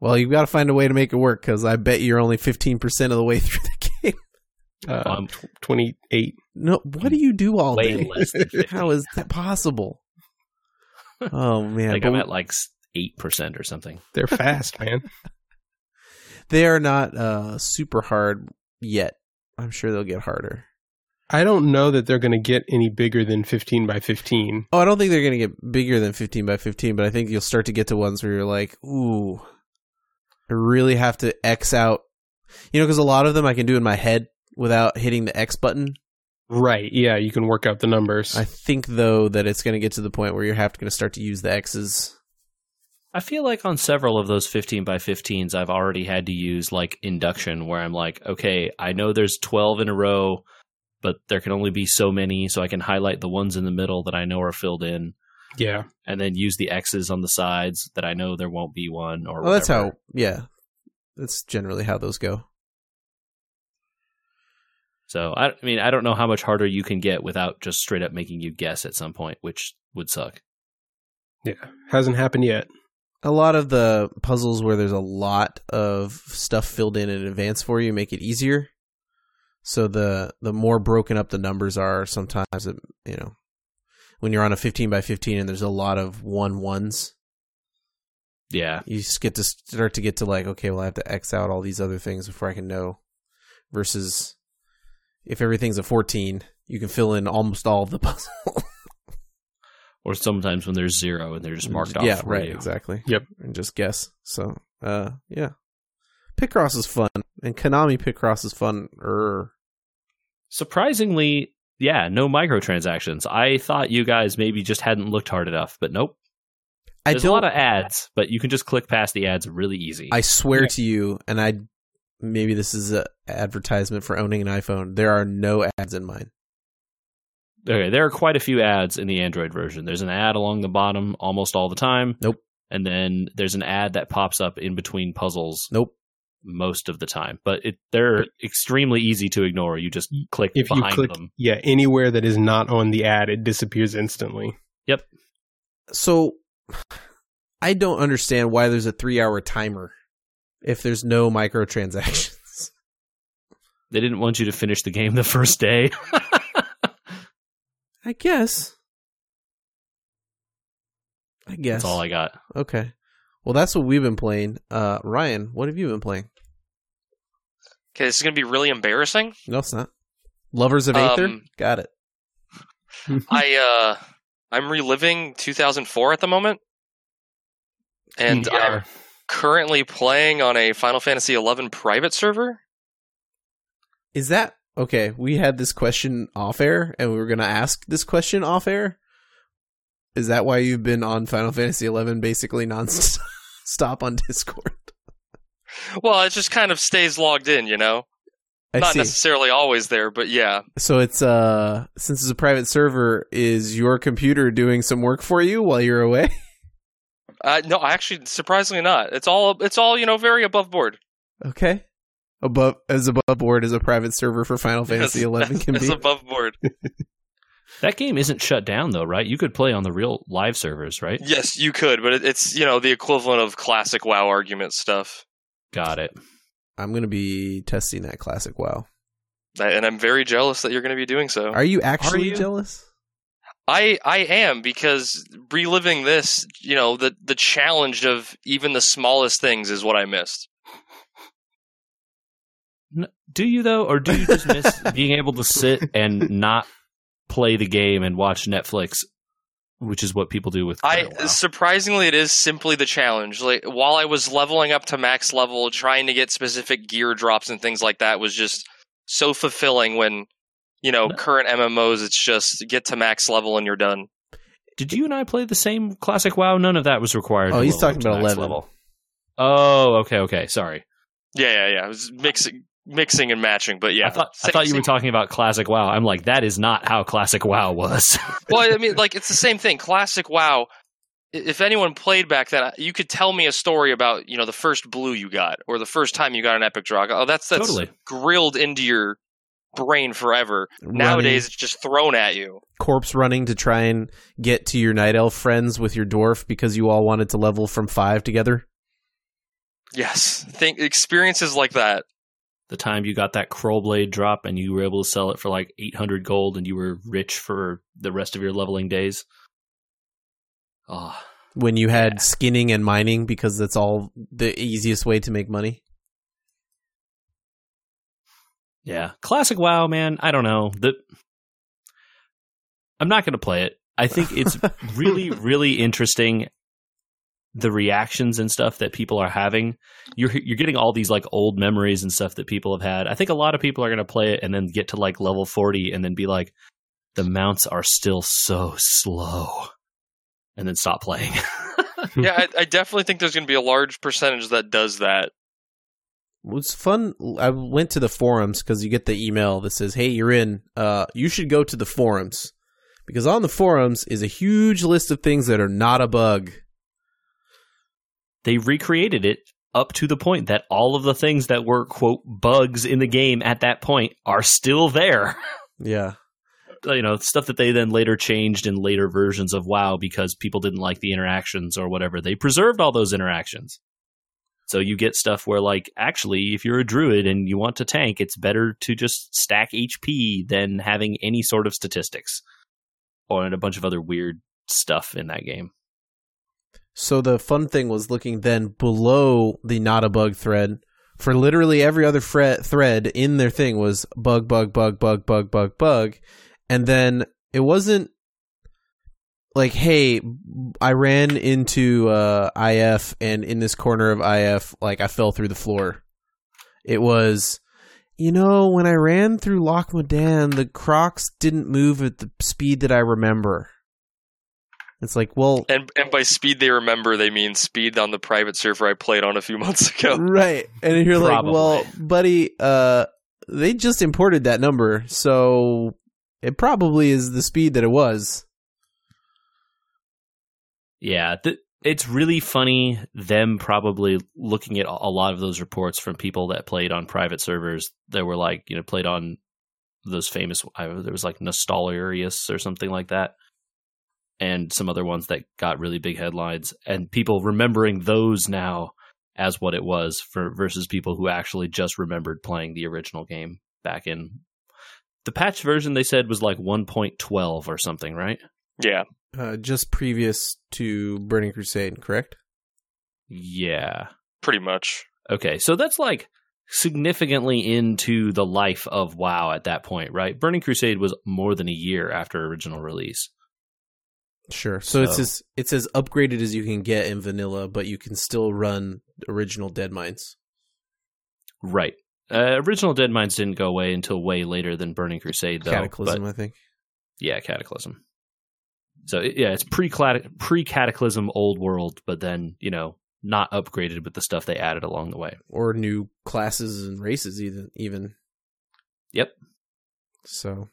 S4: well, you've got to find a way to make it work because I bet you're only fifteen percent of the way (laughs) through the game.
S2: Uh,
S1: Um,
S2: tw- 28.
S4: No, what do you do all
S1: way
S4: day?
S1: less than (laughs)
S4: How is that possible? Oh (laughs) man,
S1: like
S4: but
S1: I'm at like eight percent or something.
S2: They're fast, man. (laughs)
S4: they are not uh, super hard yet. I'm sure they'll get harder.
S2: I don't know that they're going to get any bigger than 15 by 15.
S4: Oh, I don't think they're going to get bigger than 15 by 15, but I think you'll start to get to ones where you're like, ooh, I really have to X out. You know, because a lot of them I can do in my head without hitting the X button.
S2: Right. Yeah, you can work out the numbers.
S4: I think, though, that it's going to get to the point where you're have to going to start to use the X's.
S1: I feel like on several of those 15 by 15s, I've already had to use like induction, where I'm like, okay, I know there's 12 in a row, but there can only be so many, so I can highlight the ones in the middle that I know are filled in,
S2: yeah.
S1: and then use the X's on the sides that I know there won't be one. Or
S4: Well, that's how, yeah. That's generally how those go.
S1: So I, I mean, I don't know how much harder you can get without just straight up making you guess at some point, which would suck.
S2: Yeah. Hasn't happened yet.
S4: A lot of the puzzles where there's a lot of stuff filled in in advance for you make it easier. So the the more broken up the numbers are, sometimes it, you know, when you're on a 15 by 15 and there's a lot of one ones,
S1: Yeah,
S4: you just get to start to get to like, okay, well, I have to X out all these other things before I can know. Versus if everything's a 14, you can fill in almost all of the (laughs) puzzle.
S1: or sometimes when there's zero and they're just marked off.
S4: yeah,
S1: for
S4: right,
S1: you.
S4: exactly.
S2: Yep.
S4: And just guess. So, uh, yeah. Picross is fun, and Konami Picross is fun. Er,
S1: Surprisingly, yeah, no microtransactions. I thought you guys maybe just hadn't looked hard enough, but nope.
S4: I
S1: There's a lot of ads, but you can just click past the ads really easy.
S4: I swear
S2: Yeah.
S4: to you, and I maybe this is an advertisement for owning an iPhone. There are no ads in mine.
S1: okay, there are quite a few ads in the Android version. There's an ad along the bottom almost all the time.
S4: Nope.
S1: And then there's an ad that pops up in between puzzles
S4: Nope.
S1: most of the time. But it, they're extremely easy to ignore. You just click
S2: If you click,
S1: them.
S2: yeah, anywhere that is not on the ad, it disappears instantly. Yep.
S4: So, (sighs) I don't understand why there's a three-hour timer if there's no microtransactions. (laughs)
S1: They didn't want you to finish the game the first day. (laughs)
S4: I guess. I guess.
S1: That's all I got.
S4: Okay. Well, that's what we've been playing. Uh, Ryan, what have you been playing?
S3: Okay, this is gonna be really embarrassing.
S4: No, it's not. Lovers of Aether?
S3: Um,
S4: Got it. (laughs)
S3: I uh, I'm reliving 2004 at the moment, and
S2: Yeah.
S3: Currently playing on a Final Fantasy 11 private server.
S4: Is that okay? We had this question off air, and we were going to ask this question off air. Is that why you've been on Final Fantasy XI basically non-stop on Discord?
S3: Well, it just kind of stays logged in, you know.
S4: I
S3: Not
S4: see.
S3: necessarily always there, but yeah.
S4: So it's uh, since it's a private server, is your computer doing some work for you while you're away? (laughs)
S3: Uh, no, actually, surprisingly not. It's all it's all you know, very above board.
S4: okay. Above as above board as a private server for Final Fantasy (laughs)
S3: As-
S4: XI can
S3: as
S4: be.
S3: above board. (laughs)
S1: That game isn't shut down though, right? You could play on the real live servers, right?
S3: Yes, you could, but it, it's you know the equivalent of classic WoW argument stuff.
S1: Got it.
S4: I'm gonna be testing that classic WoW.
S3: And I'm very jealous that you're going to be doing so.
S4: Are you actually
S1: you?
S4: jealous?
S3: I I am because reliving this, you know, the the challenge of even the smallest things is what I missed.
S1: Do you though, or do you just miss (laughs) being able to sit and not play the game and watch Netflix, which is what people do with?
S3: I
S1: Claire
S3: surprisingly it is simply the challenge. Like while I was leveling up to max level, trying to get specific gear drops and things like that was just so fulfilling when you know
S1: No.
S3: current MMOs it's just get to max level and you're done.
S1: Did you and I play the same classic WoW? None of that was required.
S4: Oh, he's
S1: level
S4: talking about
S1: max
S4: 11.
S1: Level. Oh, okay, okay. Sorry.
S3: Yeah, yeah, yeah. It was mixing mixing and matching, but yeah.
S1: I thought I thought you were talking about classic WoW. I'm like, that is not how classic WoW was. (laughs)
S3: well, I mean, like it's the same thing. Classic WoW. If anyone played back then, you could tell me a story about you know the first blue you got or the first time you got an epic draw. Oh, that's that's
S1: Totally.
S3: grilled into your brain forever. Nowadays, it's just thrown at you.
S4: corpse running to try and get to your night elf friends with your dwarf because you all wanted to level from five together.
S3: Yes, think experiences like that.
S1: the time you got that crow blade drop and you were able to sell it for like 800 gold and you were rich for the rest of your leveling days. Oh,
S4: when you had
S1: Yeah.
S4: skinning and mining because that's all the easiest way to make money.
S1: Yeah. Classic WoW, man. I don't know. The I'm not going to play it. I think it's (laughs) really, really interesting the reactions and stuff that people are having. You're you're getting all these like old memories and stuff that people have had. I think a lot of people are going to play it and then get to like level 40 and then be like the mounts are still so slow and then stop playing. (laughs)
S3: yeah, I, I definitely think there's going to be a large percentage that does that.
S4: Was fun. I went to the forums because you get the email that says, "Hey, you're in. Uh, you should go to the forums because on the forums is a huge list of things that are not a bug."
S1: they recreated it up to the point that all of the things that were quote bugs in the game at that point are still there. (laughs)
S4: Yeah,
S1: you know, stuff that they then later changed in later versions of WoW because people didn't like the interactions or whatever. They preserved all those interactions. So you get stuff where like actually if you're a druid and you want to tank, it's better to just stack HP than having any sort of statistics. Or and a bunch of other weird stuff in that game.
S4: So the fun thing was looking then below the not a bug thread for literally every other fre- thread in their thing was bug bug bug bug bug bug bug and then it wasn't like hey I ran into uh IF and in this corner of IF like I fell through the floor. It was you know when I ran through Loch Modan the crocs didn't move at the speed that I remember. It's like, well,
S3: And and by speed they remember, they mean speed on the private server I played on a few (laughs) months ago.
S4: Right. And you're like, well, buddy, uh, they just imported that number, so it probably is the speed that it was.
S1: Yeah, th- it's really funny them probably looking at a lot of those reports from people that played on private servers that were like, you know, played on those famous. I, there was like Nostalrius or something like that, and some other ones that got really big headlines, and people remembering those now as what it was for versus people who actually just remembered playing the original game back in the patch version. They said was like 1.12 or something, right?
S3: Yeah.
S4: Uh, just previous to Burning Crusade, correct?
S1: Yeah.
S3: Pretty much.
S1: Okay, so that's like significantly into the life of WoW at that point, right? Burning Crusade was more than a year after original release.
S4: Sure. So, it's as it's as upgraded as you can get in vanilla, but you can still run original Dead Mines.
S1: Right. Uh, original Dead Mines didn't go away until way later than Burning Crusade, though.
S4: Cataclysm,
S1: But
S4: I think.
S1: yeah, Cataclysm. So yeah, it's pre pre Cataclysm old world, but then you know not upgraded with the stuff they added along the way.
S4: Or new classes and races, even. even.
S1: Yep.
S4: So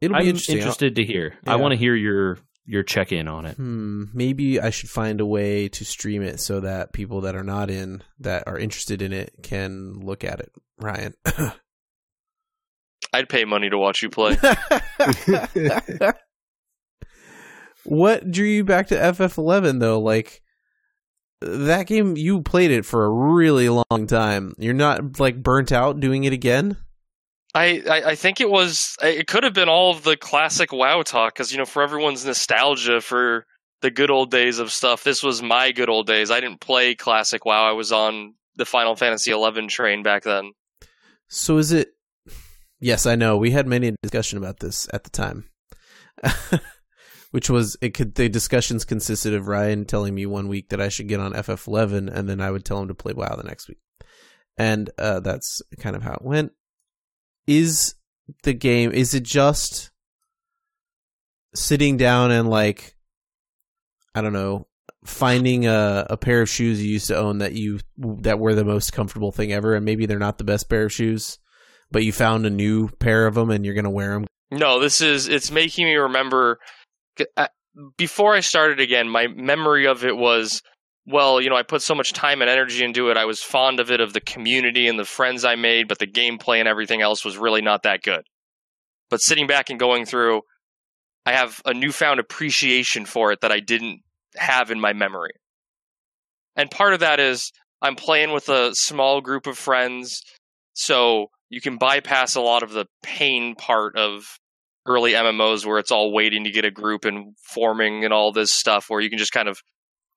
S4: it'll be
S1: I'm
S4: interesting.
S1: interested to hear. I want to hear your your check in on it.
S4: Hmm, maybe I should find a way to stream it so that people that are not in that are interested in it can look at it. Ryan. (coughs)
S3: I'd pay money to watch you play. (laughs)
S4: what drew you back to FF11 though? Like that game you played it for a really long time. You're not like burnt out doing it again?
S3: I, I, I think it was it could have been all of the classic WoW talk because you know for everyone's nostalgia for the good old days of stuff. This was my good old days. I didn't play classic WoW. I was on the Final Fantasy 11 train back then.
S4: So is it Yes, I know. We had many discussion about this at the time. (laughs) Which was it could the discussions consisted of Ryan telling me one week that I should get on FF11 and then I would tell him to play WoW the next week. And uh that's kind of how it went. Is the game is it just sitting down and like I don't know, finding a, a pair of shoes you used to own that you that were the most comfortable thing ever and maybe they're not the best pair of shoes but you found a new pair of them and you're going to wear them
S3: No, this is it's making me remember. uh, Before I started again, my memory of it was well, you know, I put so much time and energy into it. I was fond of it, of the community and the friends I made, but the gameplay and everything else was really not that good. But sitting back and going through, I have a newfound appreciation for it that I didn't have in my memory. And part of that is I'm playing with a small group of friends, so you can bypass a lot of the pain part of early MMOs where it's all waiting to get a group and forming and all this stuff where you can just kind of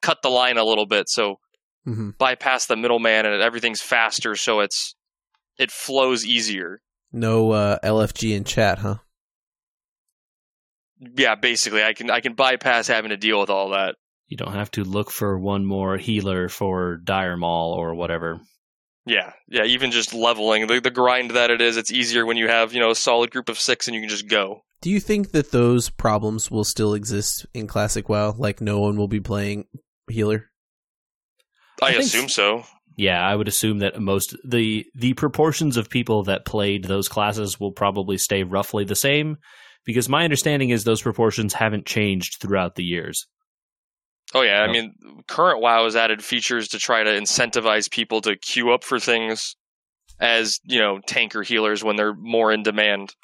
S3: cut the line a little bit so
S4: hmm
S3: bypass the middleman and everything's faster so it's it flows easier.
S4: No uh, LFG in chat, huh?
S3: Yeah, basically I can I can bypass having to deal with all that.
S1: You don't have to look for one more healer for Dire Maul or whatever.
S3: Yeah, yeah, even just leveling the the grind that it is, it's easier when you have, you know, a solid group of 6 and you can just go.
S4: Do you think that those problems will still exist in Classic WoW? Like no one will be playing healer?
S3: I,
S1: I think
S3: assume so.
S1: Yeah, I would assume that most the the proportions of people that played those classes will probably stay roughly the same because my understanding is those proportions haven't changed throughout the years.
S3: Oh yeah, I mean, current WoW has added features to try to incentivize people to queue up for things as you know tanker healers when they're more in demand.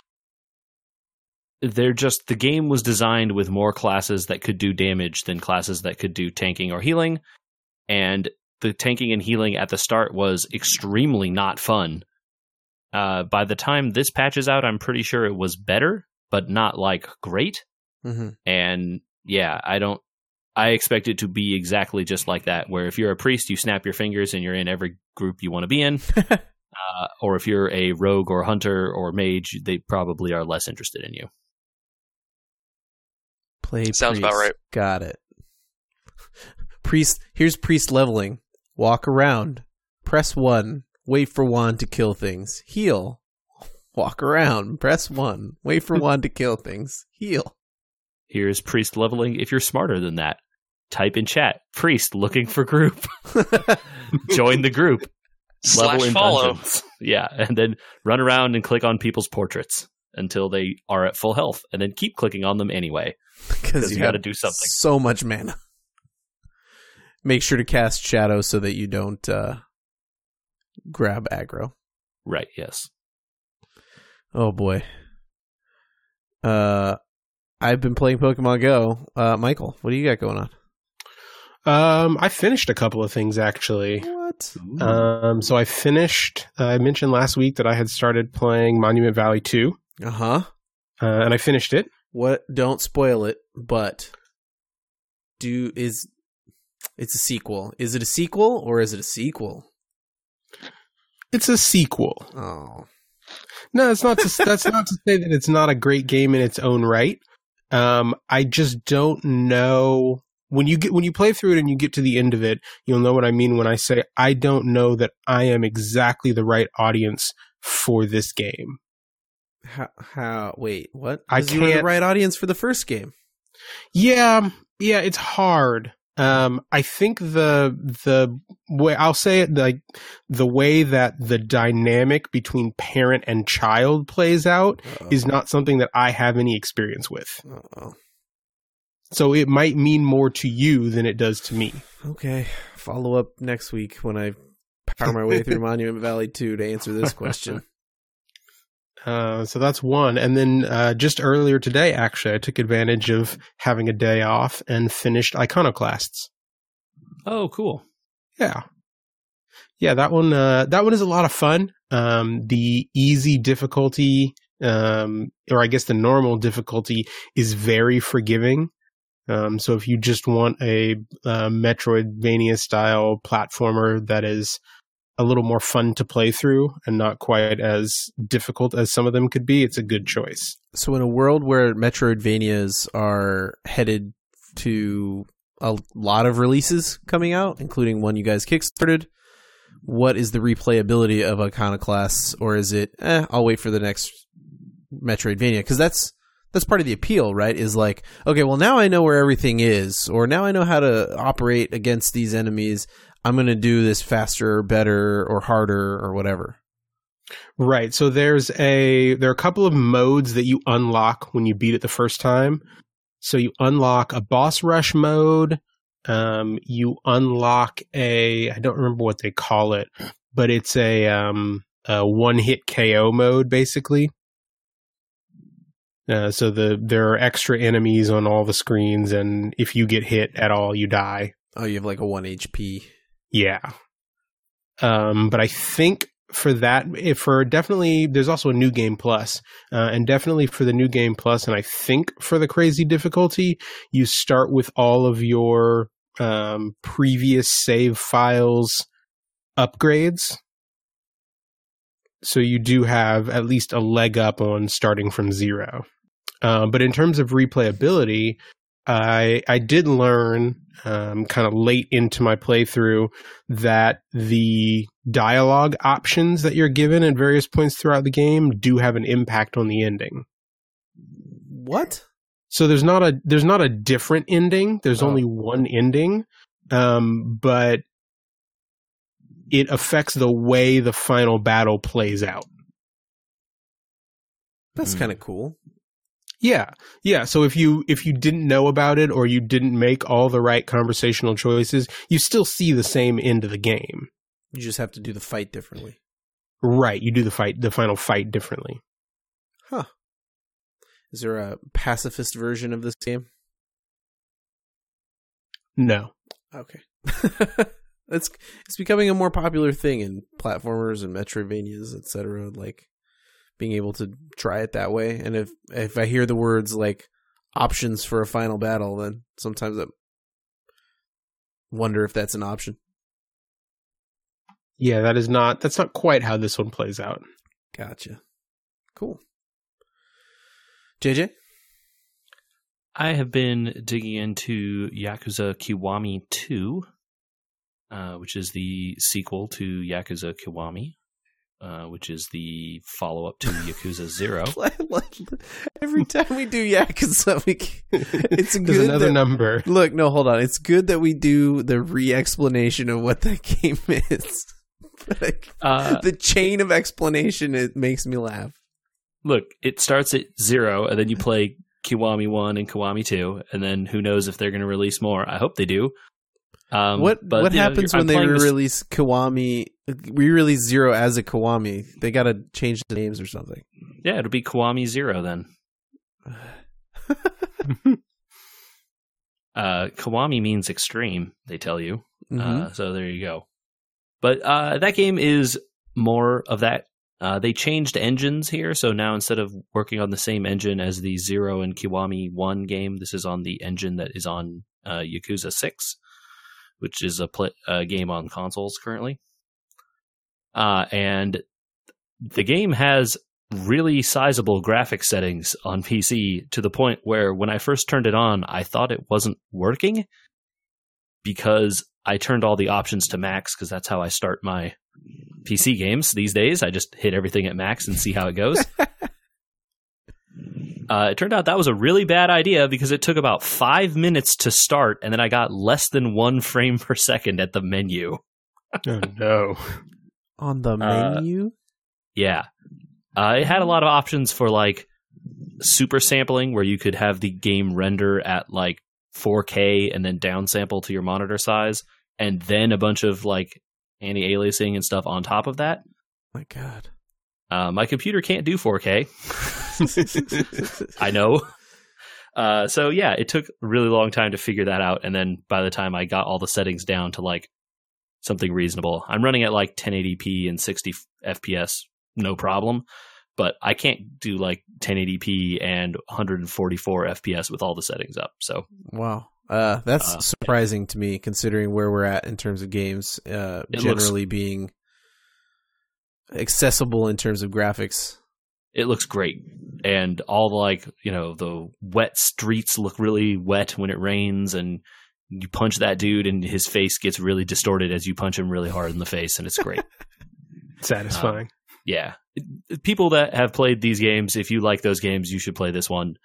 S1: They're just the game was designed with more classes that could do damage than classes that could do tanking or healing, and the tanking and healing at the start was extremely not fun. Uh, by the time this patch is out, I'm pretty sure it was better, but not like great.
S4: Mm-hmm.
S1: And yeah, I don't. I expect it to be exactly just like that. Where if you're a priest, you snap your fingers and you're in every group you want to be in. (laughs) uh, or if you're a rogue or hunter or mage, they probably are less interested in you.
S4: Play
S3: Sounds about right.
S4: Got it. Priest. Here's priest leveling. Walk around. Press one. Wait for one to kill things. Heal. Walk around. Press one. Wait for (laughs) one to kill things. Heal.
S1: Here's priest leveling. If you're smarter than that, type in chat priest looking for group. (laughs) Join the group.
S3: Slash
S1: level in
S3: follow.
S1: dungeons. Yeah, and then run around and click on people's portraits until they are at full health, and then keep clicking on them anyway.
S4: Because
S1: you gotta do something.
S4: So much mana. Make sure to cast shadow so that you don't uh, grab aggro.
S1: Right? Yes.
S4: Oh boy. Uh, I've been playing Pokemon Go. Uh, Michael, what do you got going on?
S2: Um, I finished a couple of things actually.
S4: What?
S2: Um, so I finished. Uh, I mentioned last week that I had started playing Monument Valley Two,
S4: Uh huh.
S2: uh, and I finished it.
S4: What? Don't spoil it. But do is it's a sequel? Is it a sequel or is it a sequel?
S2: It's a sequel.
S4: Oh,
S2: No, it's not. To, that's not to say that it's not a great game in its own right. Um, I just don't know when you get when you play through it and you get to the end of it, you'll know what I mean when I say I don't know that I am exactly the right audience for this game.
S4: how? How? Wait, what?
S2: I
S4: 'Cause you were the
S2: can't-
S4: right audience for the first game.
S2: Yeah, yeah, it's hard. Um, I think the the way I'll say it like the way that the dynamic between parent and child plays out is not something that I have any experience with.
S4: Oh,
S2: So it might mean more to you than it does to me.
S4: okay. Follow up next week when I power my way through (laughs) Monument Valley 2 to answer this question.
S2: Uh, so that's one. And then uh, just earlier today, actually, I took advantage of having a day off and finished Iconoclasts.
S1: Oh, cool.
S2: Yeah. Yeah, that one uh that one is a lot of fun. Um the easy difficulty um or I guess the normal difficulty is very forgiving. Um so if you just want a uh, Metroidvania style platformer that is a little more fun to play through and not quite as difficult as some of them could be, it's a good choice.
S4: So, in a world where Metroidvanias are headed to a lot of releases coming out, including one you guys kickstarted, what is the replayability of Iconoclasts, or is it, eh, I'll wait for the next Metroidvania? Because that's that's part of the appeal, right? Is like, okay, well now I know where everything is, or now I know how to operate against these enemies. I'm going to do this faster, or better, or harder, or whatever.
S2: Right. So there's a there are a couple of modes that you unlock when you beat it the first time. So you unlock a boss rush mode. Um, you unlock a I don't remember what they call it, but it's a um a one hit KO mode basically. Uh, so the there are extra enemies on all the screens, and if you get hit at all, you die.
S4: Oh, you have like a one HP.
S2: Yeah. Um, but I think for that, for definitely, there's also a new game plus, uh, and definitely for the new game plus, and I think for the crazy difficulty, you start with all of your um, previous save files upgrades. So you do have at least a leg up on starting from zero. Um, but in terms of replayability, I I did learn um, kind of late into my playthrough that the dialogue options that you're given at various points throughout the game do have an impact on the ending.
S4: What?
S2: So there's not a there's not a different ending. There's
S4: Oh.
S2: only one ending, um, but it affects the way the final battle plays out.
S4: That's
S1: Hmm.
S4: kind of cool.
S2: Yeah. Yeah. So if you if you didn't know about it or you didn't make all the right conversational choices, you still see the same end of the game.
S4: You just have to do the fight differently.
S2: Right. You do the fight the final fight differently.
S4: Huh. Is there a pacifist version of this game?
S2: No.
S4: Okay. (laughs) it's it's becoming a more popular thing in platformers and Metroidvanias, etc. Like being able to try it that way. And if if I hear the words like options for a final battle, then sometimes I wonder if that's an option.
S2: Yeah, that is not that's not quite how this one plays out.
S4: Gotcha. Cool. JJ?
S1: I have been digging into Yakuza Kiwami 2, uh, which is the sequel to Yakuza Kiwami, uh, which is the follow up to Yakuza (laughs) 0.
S4: Every time we do Yakuza, (laughs) we, it's (laughs) good
S2: another
S4: that-
S2: number.
S4: Look, no, hold on. It's good that we do the re-explanation of what that game is. like,
S1: Uh,
S4: the chain of explanation it makes me laugh.
S1: look, it starts at 0, and then you play Kiwami 1 and Kiwami 2, and then who knows if they're going to release more. I hope they do. Um,
S4: what what
S1: you know,
S4: happens when they
S1: playing this-
S4: release Kiwami? Re-release Zero as a Kiwami? They got to change the names or something.
S1: Yeah, it'll be Kiwami 0 then. (sighs) Uh, Kiwami means extreme, they tell you.
S4: Mhm.
S1: Uh, so there you go. But uh, that game is more of that. Uh, they changed engines here, so now instead of working on the same engine as the Zero and Kiwami One game, this is on the engine that is on uh, Yakuza Six, which is a pl- uh, game on consoles currently. Uh, and the game has really sizable graphic settings on PC to the point where when I first turned it on, I thought it wasn't working because I turned all the options to max because that's how I start my PC games these days. I just hit everything at max and see how it goes. (laughs) uh, it turned out that was a really bad idea because it took about five minutes to start, and then I got less than one frame per second at the menu. (laughs)
S2: Oh no.
S4: On the
S1: Uh,
S4: menu,
S1: Yeah. Uh, it had a lot of options for like super sampling where you could have the game render at like 4K and then downsample to your monitor size, and then a bunch of like anti aliasing and stuff on top of that.
S4: my God.
S1: Uh, my computer can't do 4K. (laughs) I know. Uh, so yeah, it took a really long time to figure that out, and then by the time I got all the settings down to like something reasonable, I'm running at like 1080p and 60 FPS, no problem. But I can't do like 1080p and 144 FPS with all the settings up. So
S4: Wow. Uh, that's
S1: Uh,
S4: surprising to me considering where we're at in terms of games uh,
S1: It looks-
S4: generally being accessible in terms of graphics.
S1: it looks great, and all the like you know the wet streets look really wet when it rains, and you punch that dude, and his face gets really distorted as you punch him really hard in the face, and it's great. (laughs)
S2: Satisfying.
S1: yeah people that have played these games if you like those games you should play this one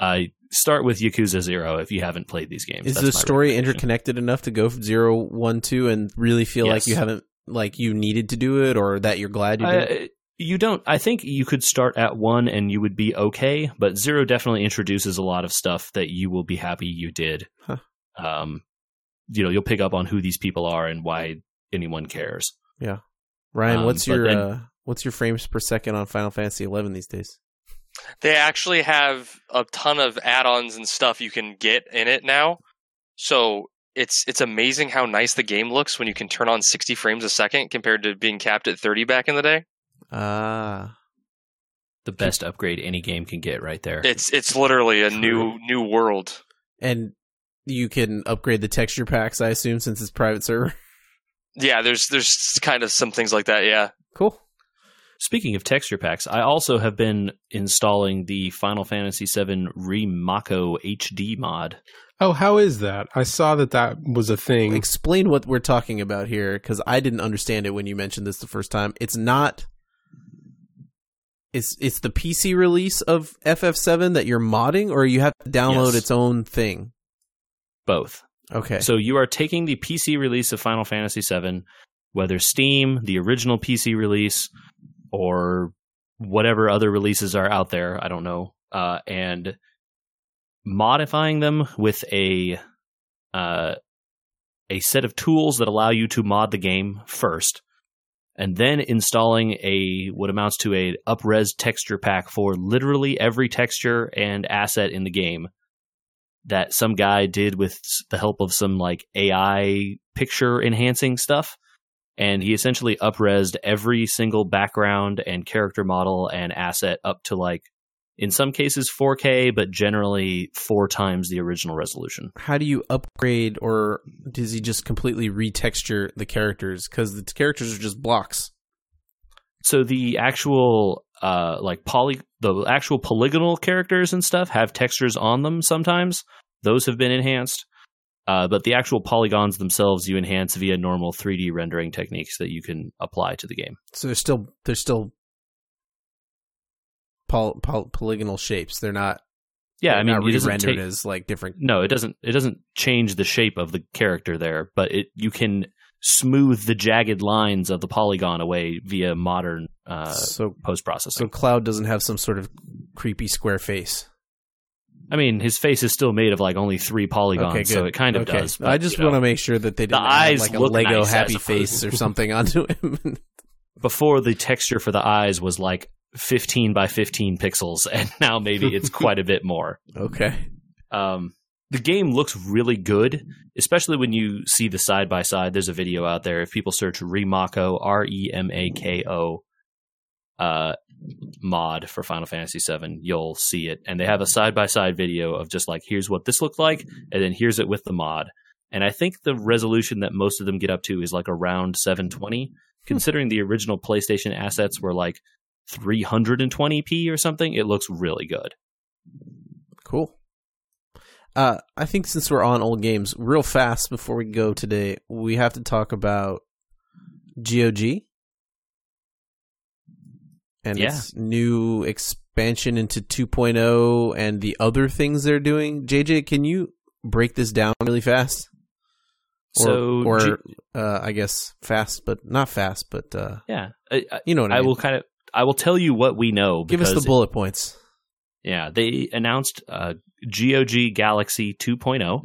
S1: uh, start with yakuza zero if you haven't played these games
S4: Is
S1: That's
S4: the story interconnected enough to go from zero, one, two, and really feel like you haven't like you needed to do it, or that you're glad you did?
S1: Uh, you don't i think you could start at one and you would be okay but zero definitely introduces a lot of stuff that you will be happy you did
S4: Huh.
S1: um you know you'll pick up on who these people are and why anyone cares Yeah,
S4: Ryan,
S1: um,
S4: what's your
S1: then-
S4: uh, what's your frames per second on Final Fantasy eleven these days?
S3: They actually have a ton of add-ons and stuff you can get in it now. So it's it's amazing how nice the game looks when you can turn on 60 frames a second compared to being capped at 30 back in the day.
S4: Ah,
S1: The best upgrade any game can get right there.
S3: It's it's literally a
S1: True.
S3: new new world.
S4: and you can upgrade the texture packs, I assume, since it's private server. (laughs)
S3: Yeah, there's there's kind of some things like that. Yeah,
S4: Cool.
S1: Speaking of texture packs, I also have been installing the Final Fantasy VII Remako HD mod.
S2: Oh, how is that? I saw that that was a thing.
S4: Explain what we're talking about here, because I didn't understand it when you mentioned this the first time. It's not. It's it's the PC release of FF7 that you're modding, or you have to download
S1: Yes.
S4: its own thing.
S1: Both.
S4: Okay.
S1: So you are taking the PC release of Final Fantasy VII, whether Steam, the original PC release, or whatever other releases are out there, I don't know, uh, and modifying them with a uh, a set of tools that allow you to mod the game first, and then installing a what amounts to a upres texture pack for literally every texture and asset in the game that some guy did with the help of some like AI picture enhancing stuff. And he essentially upresed every single background and character model and asset up to like, in some cases 4K, but generally four times the original resolution.
S4: How do you upgrade, or does he just completely retexture the characters? Because the characters are just blocks.
S1: So the actual uh like poly the actual polygonal characters and stuff have textures on them sometimes. Those have been enhanced. Uh, but the actual polygons themselves you enhance via normal 3D rendering techniques that you can apply to the game.
S4: So they're still they're still poly, poly, polygonal shapes. They're not.
S1: Yeah,
S4: they're
S1: I mean,
S4: not
S1: it
S4: rendered
S1: take,
S4: as like different.
S1: no, it doesn't. It doesn't change the shape of the character there, but it you can smooth the jagged lines of the polygon away via modern uh,
S4: so
S1: post processing. so.
S4: Cloud doesn't have some sort of creepy square face.
S1: I mean, his face is still made of like only three polygons,
S4: okay,
S1: so it kind of
S4: okay.
S1: does.
S4: I just want to make sure that they didn't add,
S1: eyes
S4: like a Lego
S1: nice,
S4: happy face or something onto him. (laughs)
S1: before the texture for the eyes was like 15 by 15 pixels, (laughs) and now maybe it's quite a bit more. (laughs)
S4: okay.
S1: Um, the game looks really good, especially when you see the side by side. There's a video out there. If people search Remako, R E M A K O, uh, mod for Final Fantasy VII, you'll see it. And they have a side by side video of just like, here's what this looked like, and then here's it with the mod. And I think the resolution that most of them get up to is like around 720, considering the original PlayStation assets were like 320p or something. It looks really good.
S4: Cool. Uh, I think since we're on old games, real fast before we go today, we have to talk about GOG and
S1: Yeah.
S4: its new expansion into 2.0 and the other things they're doing. JJ, can you break this down really fast? Or,
S1: So,
S4: or
S1: G-
S4: uh, I guess fast, but not fast, but uh,
S1: yeah, I, I,
S4: you know what I,
S1: I
S4: mean.
S1: will kind of. I will tell you what we know.
S4: Give us the bullet points.
S1: Yeah, they announced uh, GOG Galaxy 2.0,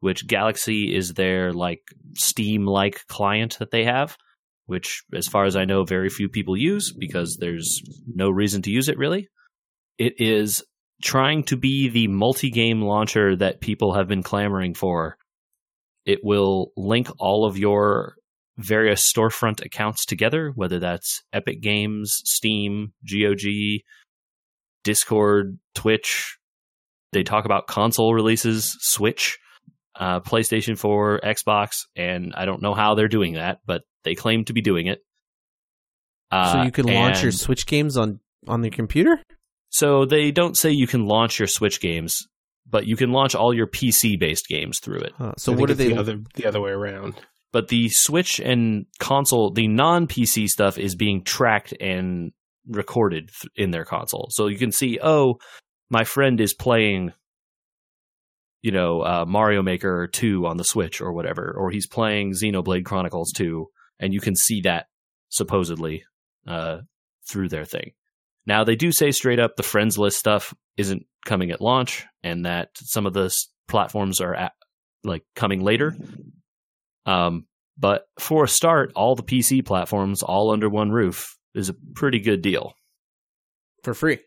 S1: which Galaxy is their like Steam-like client that they have, which, as far as I know, very few people use because there's no reason to use it really. It is trying to be the multi-game launcher that people have been clamoring for. It will link all of your various storefront accounts together, whether that's Epic Games, Steam, GOG, Discord, Twitch. They talk about console releases, Switch, uh, PlayStation 4, Xbox, and I don't know how they're doing that, but they claim to be doing it. Uh,
S4: so you can launch your Switch games on on your computer.
S1: So they don't say you can launch your Switch games, but you can launch all your PC based games through it.
S4: Huh. So
S2: I think
S4: what do
S2: it's
S4: they?
S2: The other, the other way around.
S1: But the Switch and console, the non PC stuff is being tracked and recorded in their console. So you can see, oh, my friend is playing, you know, uh, Mario Maker 2 on the Switch or whatever, or he's playing Xenoblade Chronicles 2, and you can see that supposedly uh, through their thing. Now, they do say straight up the friends list stuff isn't coming at launch, and that some of the platforms are at, like coming later. Um, but for a start, all the PC platforms all under one roof is a pretty good deal.
S4: for free.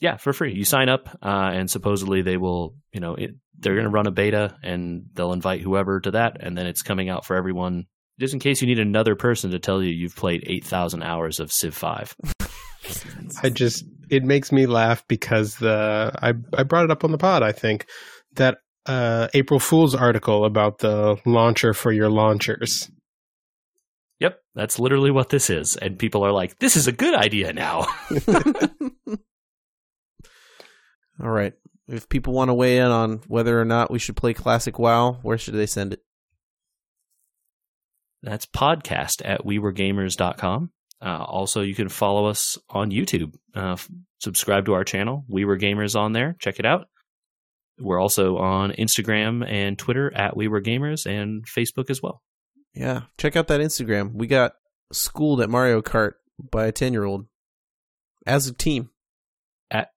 S1: Yeah, for free. You sign up, uh, and supposedly they will, you know, it, they're going to run a beta, and they'll invite whoever to that, and then it's coming out for everyone. Just in case you need another person to tell you you've played eight thousand hours of Civ Five.
S2: I just it makes me laugh because the I I brought it up on the pod. I think that uh, April Fool's article about the launcher for your launchers.
S1: Yep, that's literally what this is, and people are like, "This is a good idea now." (laughs) (laughs)
S4: All right. If people want to weigh in on whether or not we should play Classic WoW, where should they send it?
S1: That's podcast at wewergamers.com. Uh, also, you can follow us on YouTube. Uh, f- subscribe to our channel. We Were Gamers on there. Check it out. We're also on Instagram and Twitter at We Were Gamers and Facebook as well.
S4: Yeah. Check out that Instagram. We got schooled at Mario Kart by a 10 year old as a team.
S1: At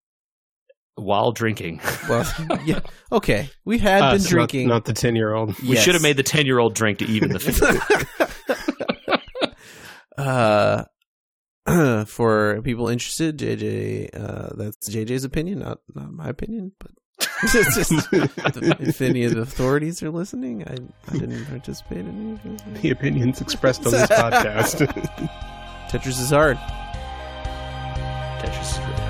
S1: While drinking, (laughs)
S4: Well, yeah. Okay. We had
S2: Us,
S4: been
S2: not-
S4: drinking.
S2: not, the ten year old.
S1: we
S4: Yes.
S1: should have made the ten-year-old drink to even the field. (laughs)
S4: uh, (clears throat) for people interested, JJ, uh, that's JJ's opinion, not not my opinion. But it's just, (laughs) (laughs) if any of the authorities are listening, I I didn't participate in any of
S2: The opinions expressed on this (laughs) podcast.
S4: Tetris is hard.
S1: Tetris is really